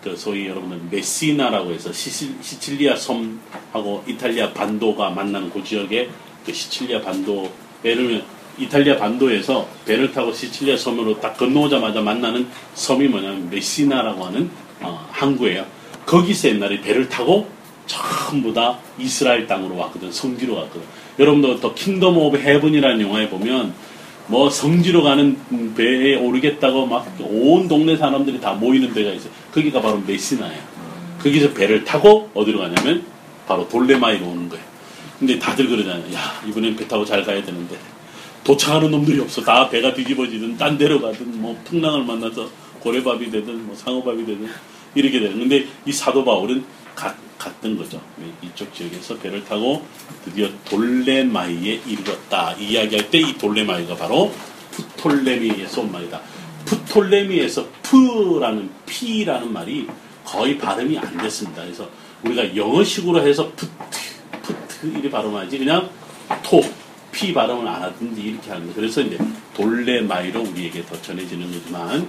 그 소위 여러분들 메시나라고 해서 시실, 시칠리아 섬하고 이탈리아 반도가 만나는 그 지역에 그 시칠리아 반도 예를 들면 이탈리아 반도에서 배를 타고 시칠리아 섬으로 딱 건너오자마자 만나는 섬이 뭐냐면 메시나라고 하는 어, 항구예요. 거기서 옛날에 배를 타고 전부 다 이스라엘 땅으로 왔거든. 성지로 왔거든. 여러분도 또 Kingdom of Heaven이라는 영화에 보면 뭐 성지로 가는 배에 오르겠다고 막 온 동네 사람들이 다 모이는 데가 있어요. 거기가 바로 메시나예요. 거기서 배를 타고 어디로 가냐면 바로 돌레마이로 오는 거예요. 근데 다들 그러잖아요. 야 이번엔 배 타고 잘 가야 되는데 도착하는 놈들이 없어. 다 배가 뒤집어지든 딴 데로 가든 뭐 풍랑을 만나서 고래밥이 되든 뭐 상어밥이 되든 이렇게 되는. 근데 이 사도 바울은 가- 갔던 거죠. 이쪽 지역에서 배를 타고 드디어 돌레마이에 이르렀다. 이야기할 때 이 돌레마이가 바로 푸톨레미에서 온 말이다. 푸톨레미에서 푸라는 피라는 말이 거의 발음이 안 됐습니다. 그래서 우리가 영어식으로 해서 푸트, 푸트 이렇게 발음하지 그냥 토, 피 발음을 안 하든지 이렇게 하는 거. 그래서 이제 돌레마이로 우리에게 더 전해지는 거지만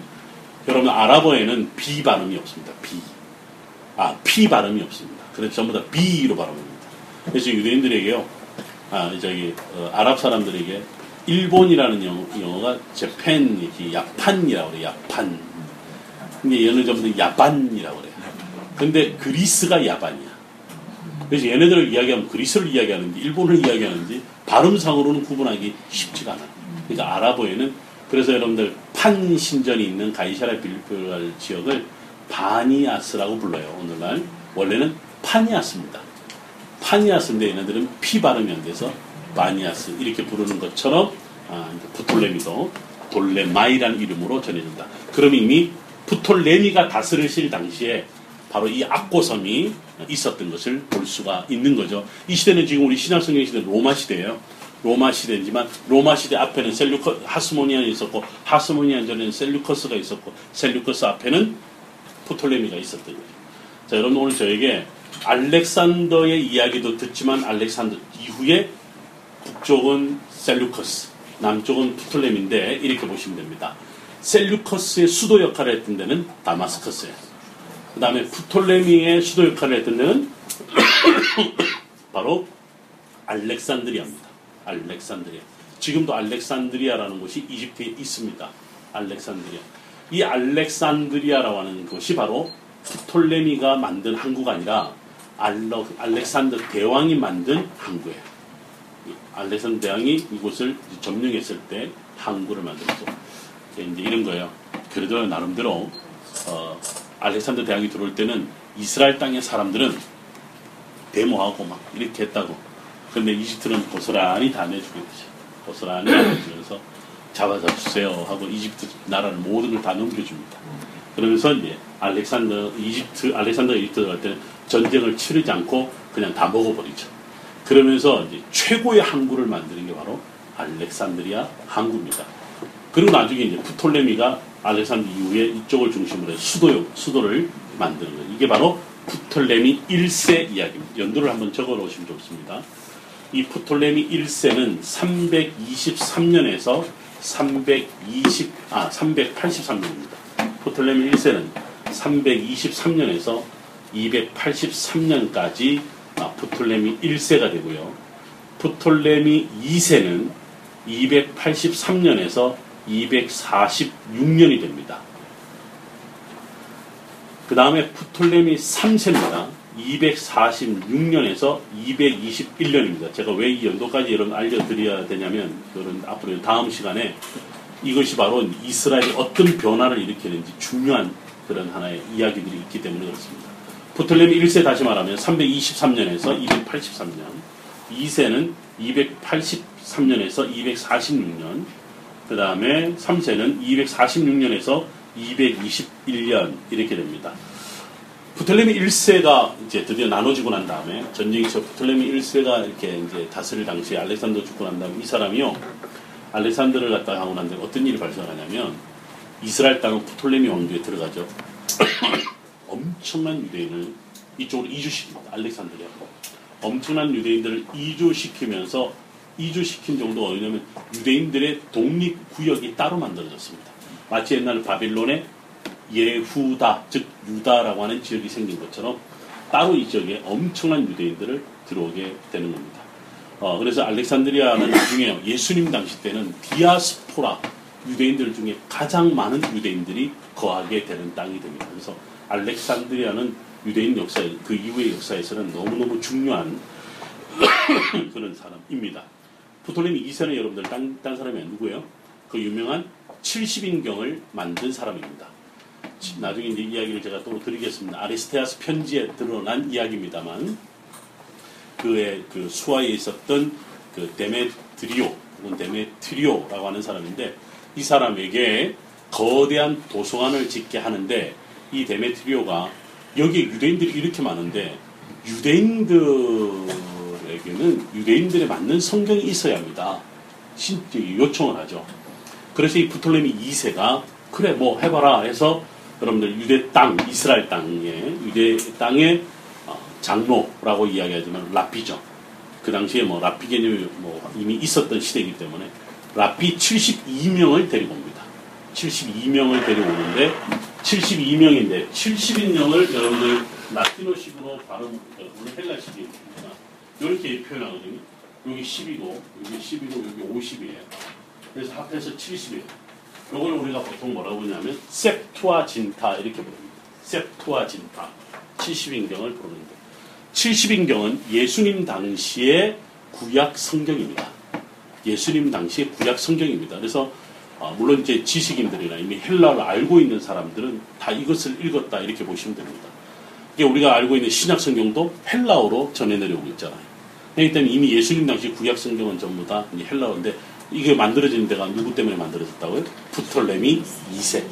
여러분 아랍어에는 비 발음이 없습니다. 비. 아, 피 발음이 없습니다. 그래서 전부 다 비로 발음합니다. 그래서 유대인들에게요, 아, 저기, 어, 아랍 사람들에게 일본이라는 영어, 영어가 Japan, 야판이라고 그래요, 야판. 근데 얘는 전부 다 야반이라고 그래요. 근데 그리스가 야반이야. 그래서 얘네들을 이야기하면 그리스를 이야기하는지 일본을 이야기하는지 발음상으로는 구분하기 쉽지가 않아요. 그러니까 아랍어에는 그래서 여러분들 판 신전이 있는 가이샤라 빌빌 지역을 바니아스라고 불러요. 오늘날 원래는 파니아스입니다. 파니아스인데 얘네들은 피 발음이 안 돼서 바니아스 이렇게 부르는 것처럼 아, 부톨레미도 돌레마이라는 이름으로 전해진다. 그럼 이미 부톨레미가 다스리실 당시에 바로 이 악고성이 있었던 것을 볼 수가 있는 거죠. 이 시대는 지금 우리 신약성경 시대 로마 시대예요. 로마 시대지만 로마 시대 앞에는 셀류커 하스모니안이 있었고 하스모니안 전에는 셀류커스가 있었고 셀류커스 앞에는 프톨레미가 있었던 거죠. 자, 여러분 오늘 저에게 알렉산더의 이야기도 듣지만 알렉산더 이후에 북쪽은 셀류커스, 남쪽은 프톨레미인데 이렇게 보시면 됩니다. 셀류커스의 수도 역할을 했던 데는 다마스커스예요. 그 다음에 프톨레미의 수도 역할을 했던 데는 (coughs) 바로 알렉산드리아입니다. 알렉산드리아. 지금도 알렉산드리아라는 곳이 이집트에 있습니다. 알렉산드리아. 이 알렉산드리아라고 하는 것이 바로 프톨레미가 만든 항구가 아니라 알렉산더 대왕이 만든 항구예요. 이 알렉산더 대왕이 이곳을 점령했을 때 항구를 만들었죠. 이제 이런 거예요. 그래도 나름대로 어, 알렉산더 대왕이 들어올 때는 이스라엘 땅의 사람들은 데모하고 막 이렇게 했다고. 그런데 이집트는 고스란히 다 내주겠죠. 고스란히 내주면서 잡아다 주세요 하고 이집트 나라를 모든 걸 다 넘겨줍니다. 그러면서 이제 알렉산더 이집트 알렉산더 이집트 갈 때는 전쟁을 치르지 않고 그냥 다 먹어버리죠. 그러면서 이제 최고의 항구를 만드는 게 바로 알렉산드리아 항구입니다. 그리고 나중에 이제 프톨레미가 알렉산드 이후에 이쪽을 중심으로 수도 수도를 만드는 거예요. 이게 바로 프톨레미 1세 이야기입니다. 연도를 한번 적어 놓으시면 좋습니다. 이 프톨레미 1세는 323년에서 320, 아, 383년입니다. 프톨레미 1세는 323년에서 283년까지 아, 프톨레미 1세가 되고요. 프톨레미 2세는 283년에서 246년이 됩니다. 그 다음에 프톨레미 3세입니다. 246년에서 221년입니다. 제가 왜 이 연도까지 여러분 알려드려야 되냐면, 그런 앞으로 다음 시간에 이것이 바로 이스라엘이 어떤 변화를 일으키는지 중요한 그런 하나의 이야기들이 있기 때문에 그렇습니다. 프톨레미 1세 다시 말하면 323년에서 283년, 2세는 283년에서 246년, 그 다음에 3세는 246년에서 221년 이렇게 됩니다. 부틀레미 1세가 이제 드디어 나눠지고 난 다음에 전쟁에서 부틀레미 1세가 이렇게 이제 다스릴 당시에 알렉산더 죽고 난 다음에 이 사람이요 알렉산더를 갖다가 하고 난 다음에 어떤 일이 발생하냐면 이스라엘 땅은 부톨레미 왕조에 들어가죠. 엄청난 유대인을 이쪽으로 이주시킵니다. 알렉산드리아. 엄청난 유대인들을 이주시키면서 이주시킨 정도가 어디냐면 유대인들의 독립구역이 따로 만들어졌습니다. 마치 옛날 바빌론에 예후다, 즉 유다라고 하는 지역이 생긴 것처럼 따로 이 지역에 엄청난 유대인들을 들어오게 되는 겁니다. 어, 그래서 알렉산드리아는 나중에 예수님 당시 때는 디아스포라 유대인들 중에 가장 많은 유대인들이 거하게 되는 땅이 됩니다. 그래서 알렉산드리아는 유대인 역사, 그 이후의 역사에서는 너무너무 중요한 (coughs) 그런 사람입니다. 프톨레미 2세는 여러분들 딴, 딴 사람이 누구예요? 그 유명한 70인경을 만든 사람입니다. 지- 나중에 이제 이야기를 제가 또 드리겠습니다. 아리스테아스 편지에 드러난 이야기입니다만 그의 그 수하에 있었던 그 데메트리오 혹은 데메트리오라고 하는 사람인데 이 사람에게 거대한 도서관을 짓게 하는데 이 데메트리오가 여기에 유대인들이 이렇게 많은데 유대인들에게는 유대인들에 맞는 성경이 있어야 합니다. 신, 요청을 하죠. 그래서 이 부톨레미 2세가 그래 뭐 해봐라 해서 여러분들 유대 땅 이스라엘 땅에 유대 땅의 어, 장로라고 이야기하지만 라피죠. 그 당시에 뭐 라피 개념이 뭐 이미 있었던 시대이기 때문에 라피 72명을 데리고 옵니다. 72명을 데려오는데 72명인데 70인명을 여러분들 라티노식으로 발음 물론 헬라식이니까 이렇게 표현하거든요. 여기 10이고 여기 10이고 여기 50이에요. 그래서 합해서 70이에요. 이걸 우리가 보통 뭐라고 하냐면 셉투아 진타 이렇게 부릅니다. 셉투아 진타 70인경을 부르는데 70인경은 예수님 당시의 구약 성경입니다. 예수님 당시의 구약 성경입니다. 그래서 어, 물론 이제 지식인들이나 이미 헬라어를 알고 있는 사람들은 다 이것을 읽었다 이렇게 보시면 됩니다. 이게 우리가 알고 있는 신약 성경도 헬라어로 전해 내려오고 있잖아요. 그렇기 때문에 이미 예수님 당시 구약 성경은 전부 다 헬라어인데 이게 만들어진 데가 누구 때문에 만들어졌다고요? 부톨레미 2세.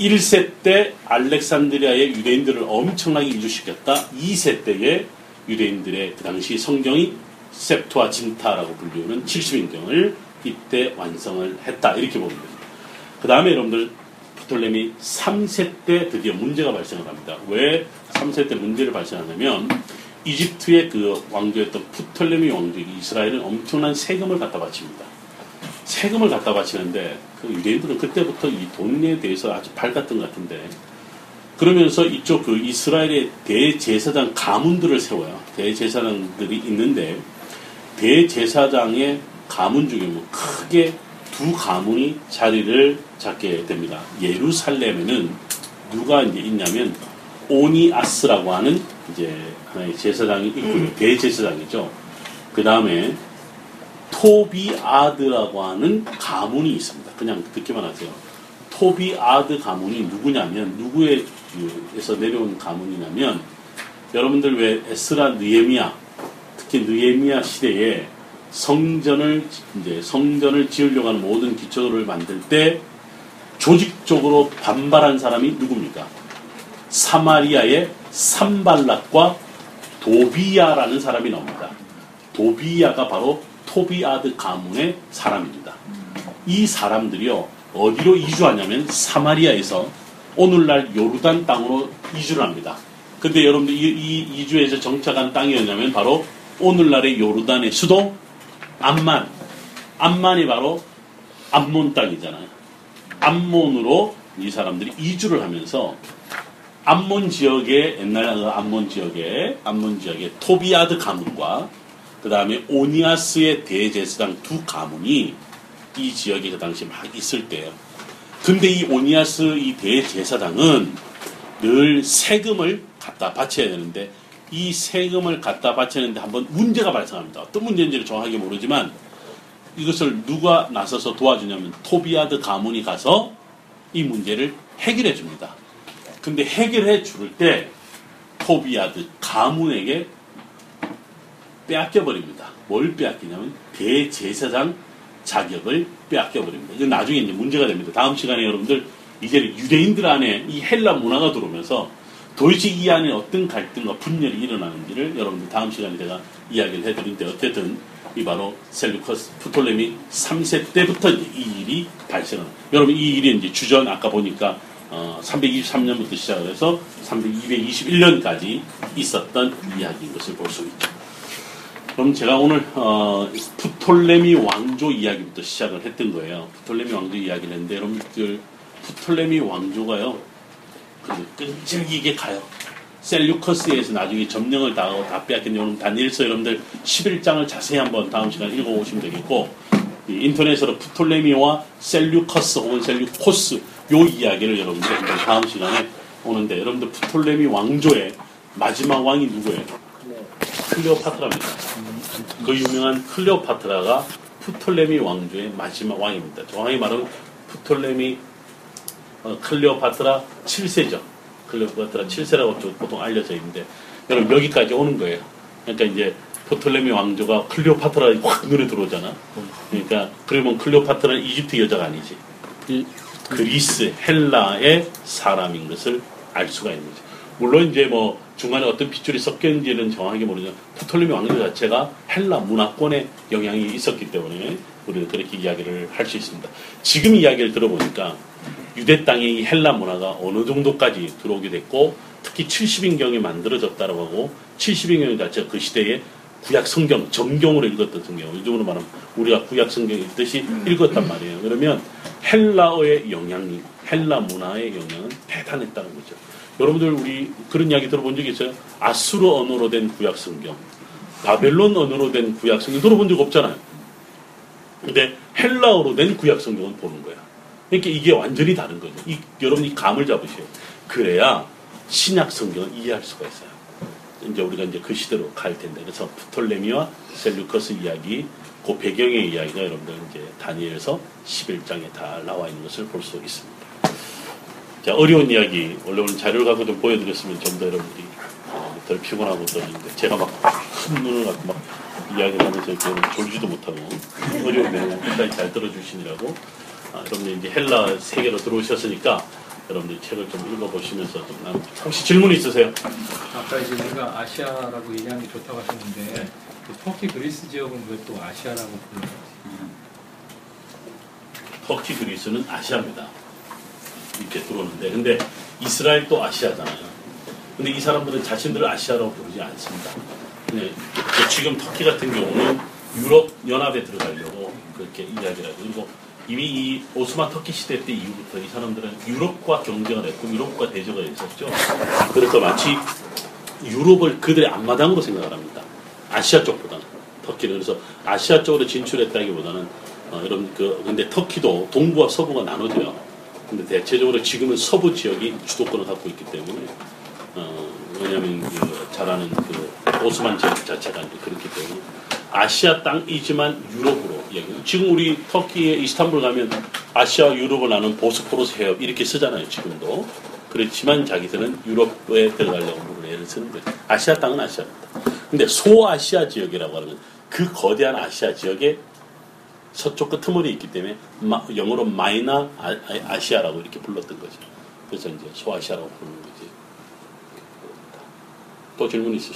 1세 때 알렉산드리아의 유대인들을 엄청나게 이주시켰다. 2세 때의 유대인들의 그 당시 성경이 셉토아 진타라고 불리우는 70인경을 이때 완성을 했다. 이렇게 보면 됩니다. 그 다음에 여러분들 프톨레미 3세 때 드디어 문제가 발생을 합니다. 왜 3세 때 문제를 발생하냐면 이집트의 그 왕조였던 프톨레미 왕조에게 이스라엘은 엄청난 세금을 갖다 바칩니다. 세금을 갖다 바치는데 그 유대인들은 그때부터 이 돈에 대해서 아주 밝았던 것 같은데 그러면서 이쪽 그 이스라엘의 대제사장 가문들을 세워요. 대제사장들이 있는데 대제사장의 가문 중에 뭐 크게 두 가문이 자리를 잡게 됩니다. 예루살렘에는 누가 이제 있냐면 오니아스라고 하는 이제 하나의 제사장이 있고요. 대제사장이죠. 그 다음에 토비아드라고 하는 가문이 있습니다. 그냥 듣기만 하세요. 토비아드 가문이 누구냐면 누구에서 내려온 가문이냐면 여러분들 왜 에스라 느에미아 특히 느에미아 시대에 성전을 이제 성전을 지으려고 하는 모든 기초를 만들 때 조직적으로 반발한 사람이 누굽니까? 사마리아의 삼발락과 도비야라는 사람이 나옵니다. 도비야가 바로 토비아드 가문의 사람입니다. 이 사람들이요 어디로 이주하냐면 사마리아에서 오늘날 요르단 땅으로 이주를 합니다. 근데 여러분들 이, 이 이주에서 정착한 땅이었냐면 바로 오늘날의 요르단의 수도 암만. 암만이 바로 암몬 땅이잖아요. 암몬으로 이 사람들이 이주를 하면서 암몬 지역의 옛날 그 암몬 지역의 암몬 지역의 토비아드 가문과 그 다음에 오니아스의 대제사장 두 가문이 이 지역에 그 당시 막 있을 때예요. 근데 이 오니아스 이 대제사장은 늘 세금을 갖다 바쳐야 되는데 이 세금을 갖다 바치는데 한번 문제가 발생합니다. 어떤 문제인지를 정확하게 모르지만 이것을 누가 나서서 도와주냐면 토비아드 가문이 가서 이 문제를 해결해 줍니다. 근데 해결해 줄 때 토비아드 가문에게 빼앗겨 버립니다. 뭘 빼앗기냐면 대제사장 자격을 빼앗겨 버립니다. 이건 나중에 이제 문제가 됩니다. 다음 시간에 여러분들 이제 유대인들 안에 이 헬라 문화가 들어오면서 도대체 이 안에 어떤 갈등과 분열이 일어나는지를 여러분들 다음 시간에 제가 이야기를 해드리는데 어쨌든 이 바로 셀루커스 프톨레미 3세 때부터 이 일이 발생을 여러분 이 일이 이제 주전 아까 보니까 어, 323년부터 시작을 해서 221년까지 있었던 이야기인 것을 볼 수 있죠. 그럼 제가 오늘 어, 프톨레미 왕조 이야기부터 시작을 했던 거예요. 프톨레미 왕조 이야기를 했는데 여러분들 프톨레미 왕조가요. 그 끈질기게 가요. 셀류커스에서 나중에 점령을 당하고 다 여러분 다니엘서 여러분들 11장을 자세히 한번 다음 시간에 읽어보시면 되겠고 이 인터넷으로 프톨레미와 셀류커스 혹은 셀류코스 요 이야기를 여러분들 다음 시간에 오는데 여러분들 프톨레미 왕조의 마지막 왕이 누구예요? 클레오파트라입니다. 그 유명한 클레오파트라가 프톨레미 왕조의 마지막 왕입니다. 정확히 말하면 프톨레미 어, 클레오파트라 7세죠. 클레오파트라 7세라고 좀 보통 알려져 있는데 여러분 여기까지 오는 거예요. 그러니까 이제 프톨레미 왕조가 클레오파트라 확 눈에 들어오잖아. 그러니까 그러면 클레오파트라는 이집트 여자가 아니지. 이 그리스 헬라의 사람인 것을 알 수가 있는 거죠. 물론 이제 뭐 중간에 어떤 핏줄이 섞였는지는 정확하게 모르지만 프톨레미 왕조 자체가 헬라 문화권에 영향이 있었기 때문에 우리는 그렇게 이야기를 할 수 있습니다. 지금 이야기를 들어보니까 유대 땅에 이 헬라 문화가 어느 정도까지 들어오게 됐고 특히 70인경이 만들어졌다고 하고 70인경 자체가 그 시대에 구약 성경 정경으로 읽었던 성경 요즘으로 말하면 우리가 구약 성경 읽듯이 읽었단 말이에요. 그러면 헬라어의 영향이 헬라 문화의 영향은 대단했다는 거죠. 여러분들 우리 그런 이야기 들어본 적 있어요? 아수르 언어로 된 구약 성경, 바벨론 언어로 된 구약 성경 들어본 적 없잖아요. 근데 헬라어로 된 구약 성경은 보는 거야. 그러니까 이게 완전히 다른 거죠. 이, 여러분 이 감을 잡으세요. 그래야 신약 성경을 이해할 수가 있어요. 이제 우리가 이제 그 시대로 갈 텐데 그래서 프톨레미와 셀루커스 이야기, 그 배경의 이야기가 여러분들 이제 다니엘서 11장에 다 나와 있는 것을 볼 수 있습니다. 자 어려운 이야기 원래 오늘 자료를 갖고 좀 보여드렸으면 좀 더 여러분들이 어, 덜 피곤하고 떨리는데 제가 막 큰 눈을 갖고 막 이야기를 하면서 졸지도 못하고 어려운 내용 끝까지 잘 들어주시느라고 아, 여러분들 이제 헬라 세계로 들어오셨으니까 여러분들 책을 좀 읽어보시면서 좀 혹시 질문 있으세요? 아까 이제 우리가 아시아라고 얘기하는 게 좋다고 하셨는데 네. 그 터키 그리스 지역은 왜 또 아시아라고 불러요? 터키 그리스는 아시아입니다. 이렇게 들어오는데 근데 이스라엘도 아시아잖아요. 근데 이 사람들은 자신들을 아시아라고 부르지 않습니다. 네, 지금 터키 같은 경우는 유럽 연합에 들어가려고 그렇게 이야기를 하고 그리고 이미 이 오스만 터키 시대 때 이후부터 이 사람들은 유럽과 경쟁을 했고 유럽과 대적을 했었죠. 그래서 마치 유럽을 그들의 앞마당으로 생각을 합니다. 아시아 쪽보다는 터키는 그래서 아시아 쪽으로 진출했다기보다는 어, 여러분 그 근데 터키도 동부와 서부가 나눠져요. 근데 대체적으로 지금은 서부 지역이 주도권을 갖고 있기 때문에 어, 왜냐하면 그잘 아는 그 오스만 지역 자체가 그렇기 때문에 아시아 땅이지만 유럽으로 이야기. 지금 우리 터키의 이스탄불 가면 아시아 유럽을 나눈 보스포러스 해협 이렇게 쓰잖아요. 지금도 그렇지만 자기들은 유럽에 들어가려고 물을 애를 쓰는 거예요. 아시아 땅은 아시아입니다. 근데 소아시아 지역이라고 하는 그 거대한 아시아 지역에 서쪽 끄트머리 있기 때문에 마- 영어로 마이너 아, 아- 아시아라고 이렇게 불렀던 거죠. 그래서 이제 소아시아라고 부르는 거지. 또 질문 있으시죠?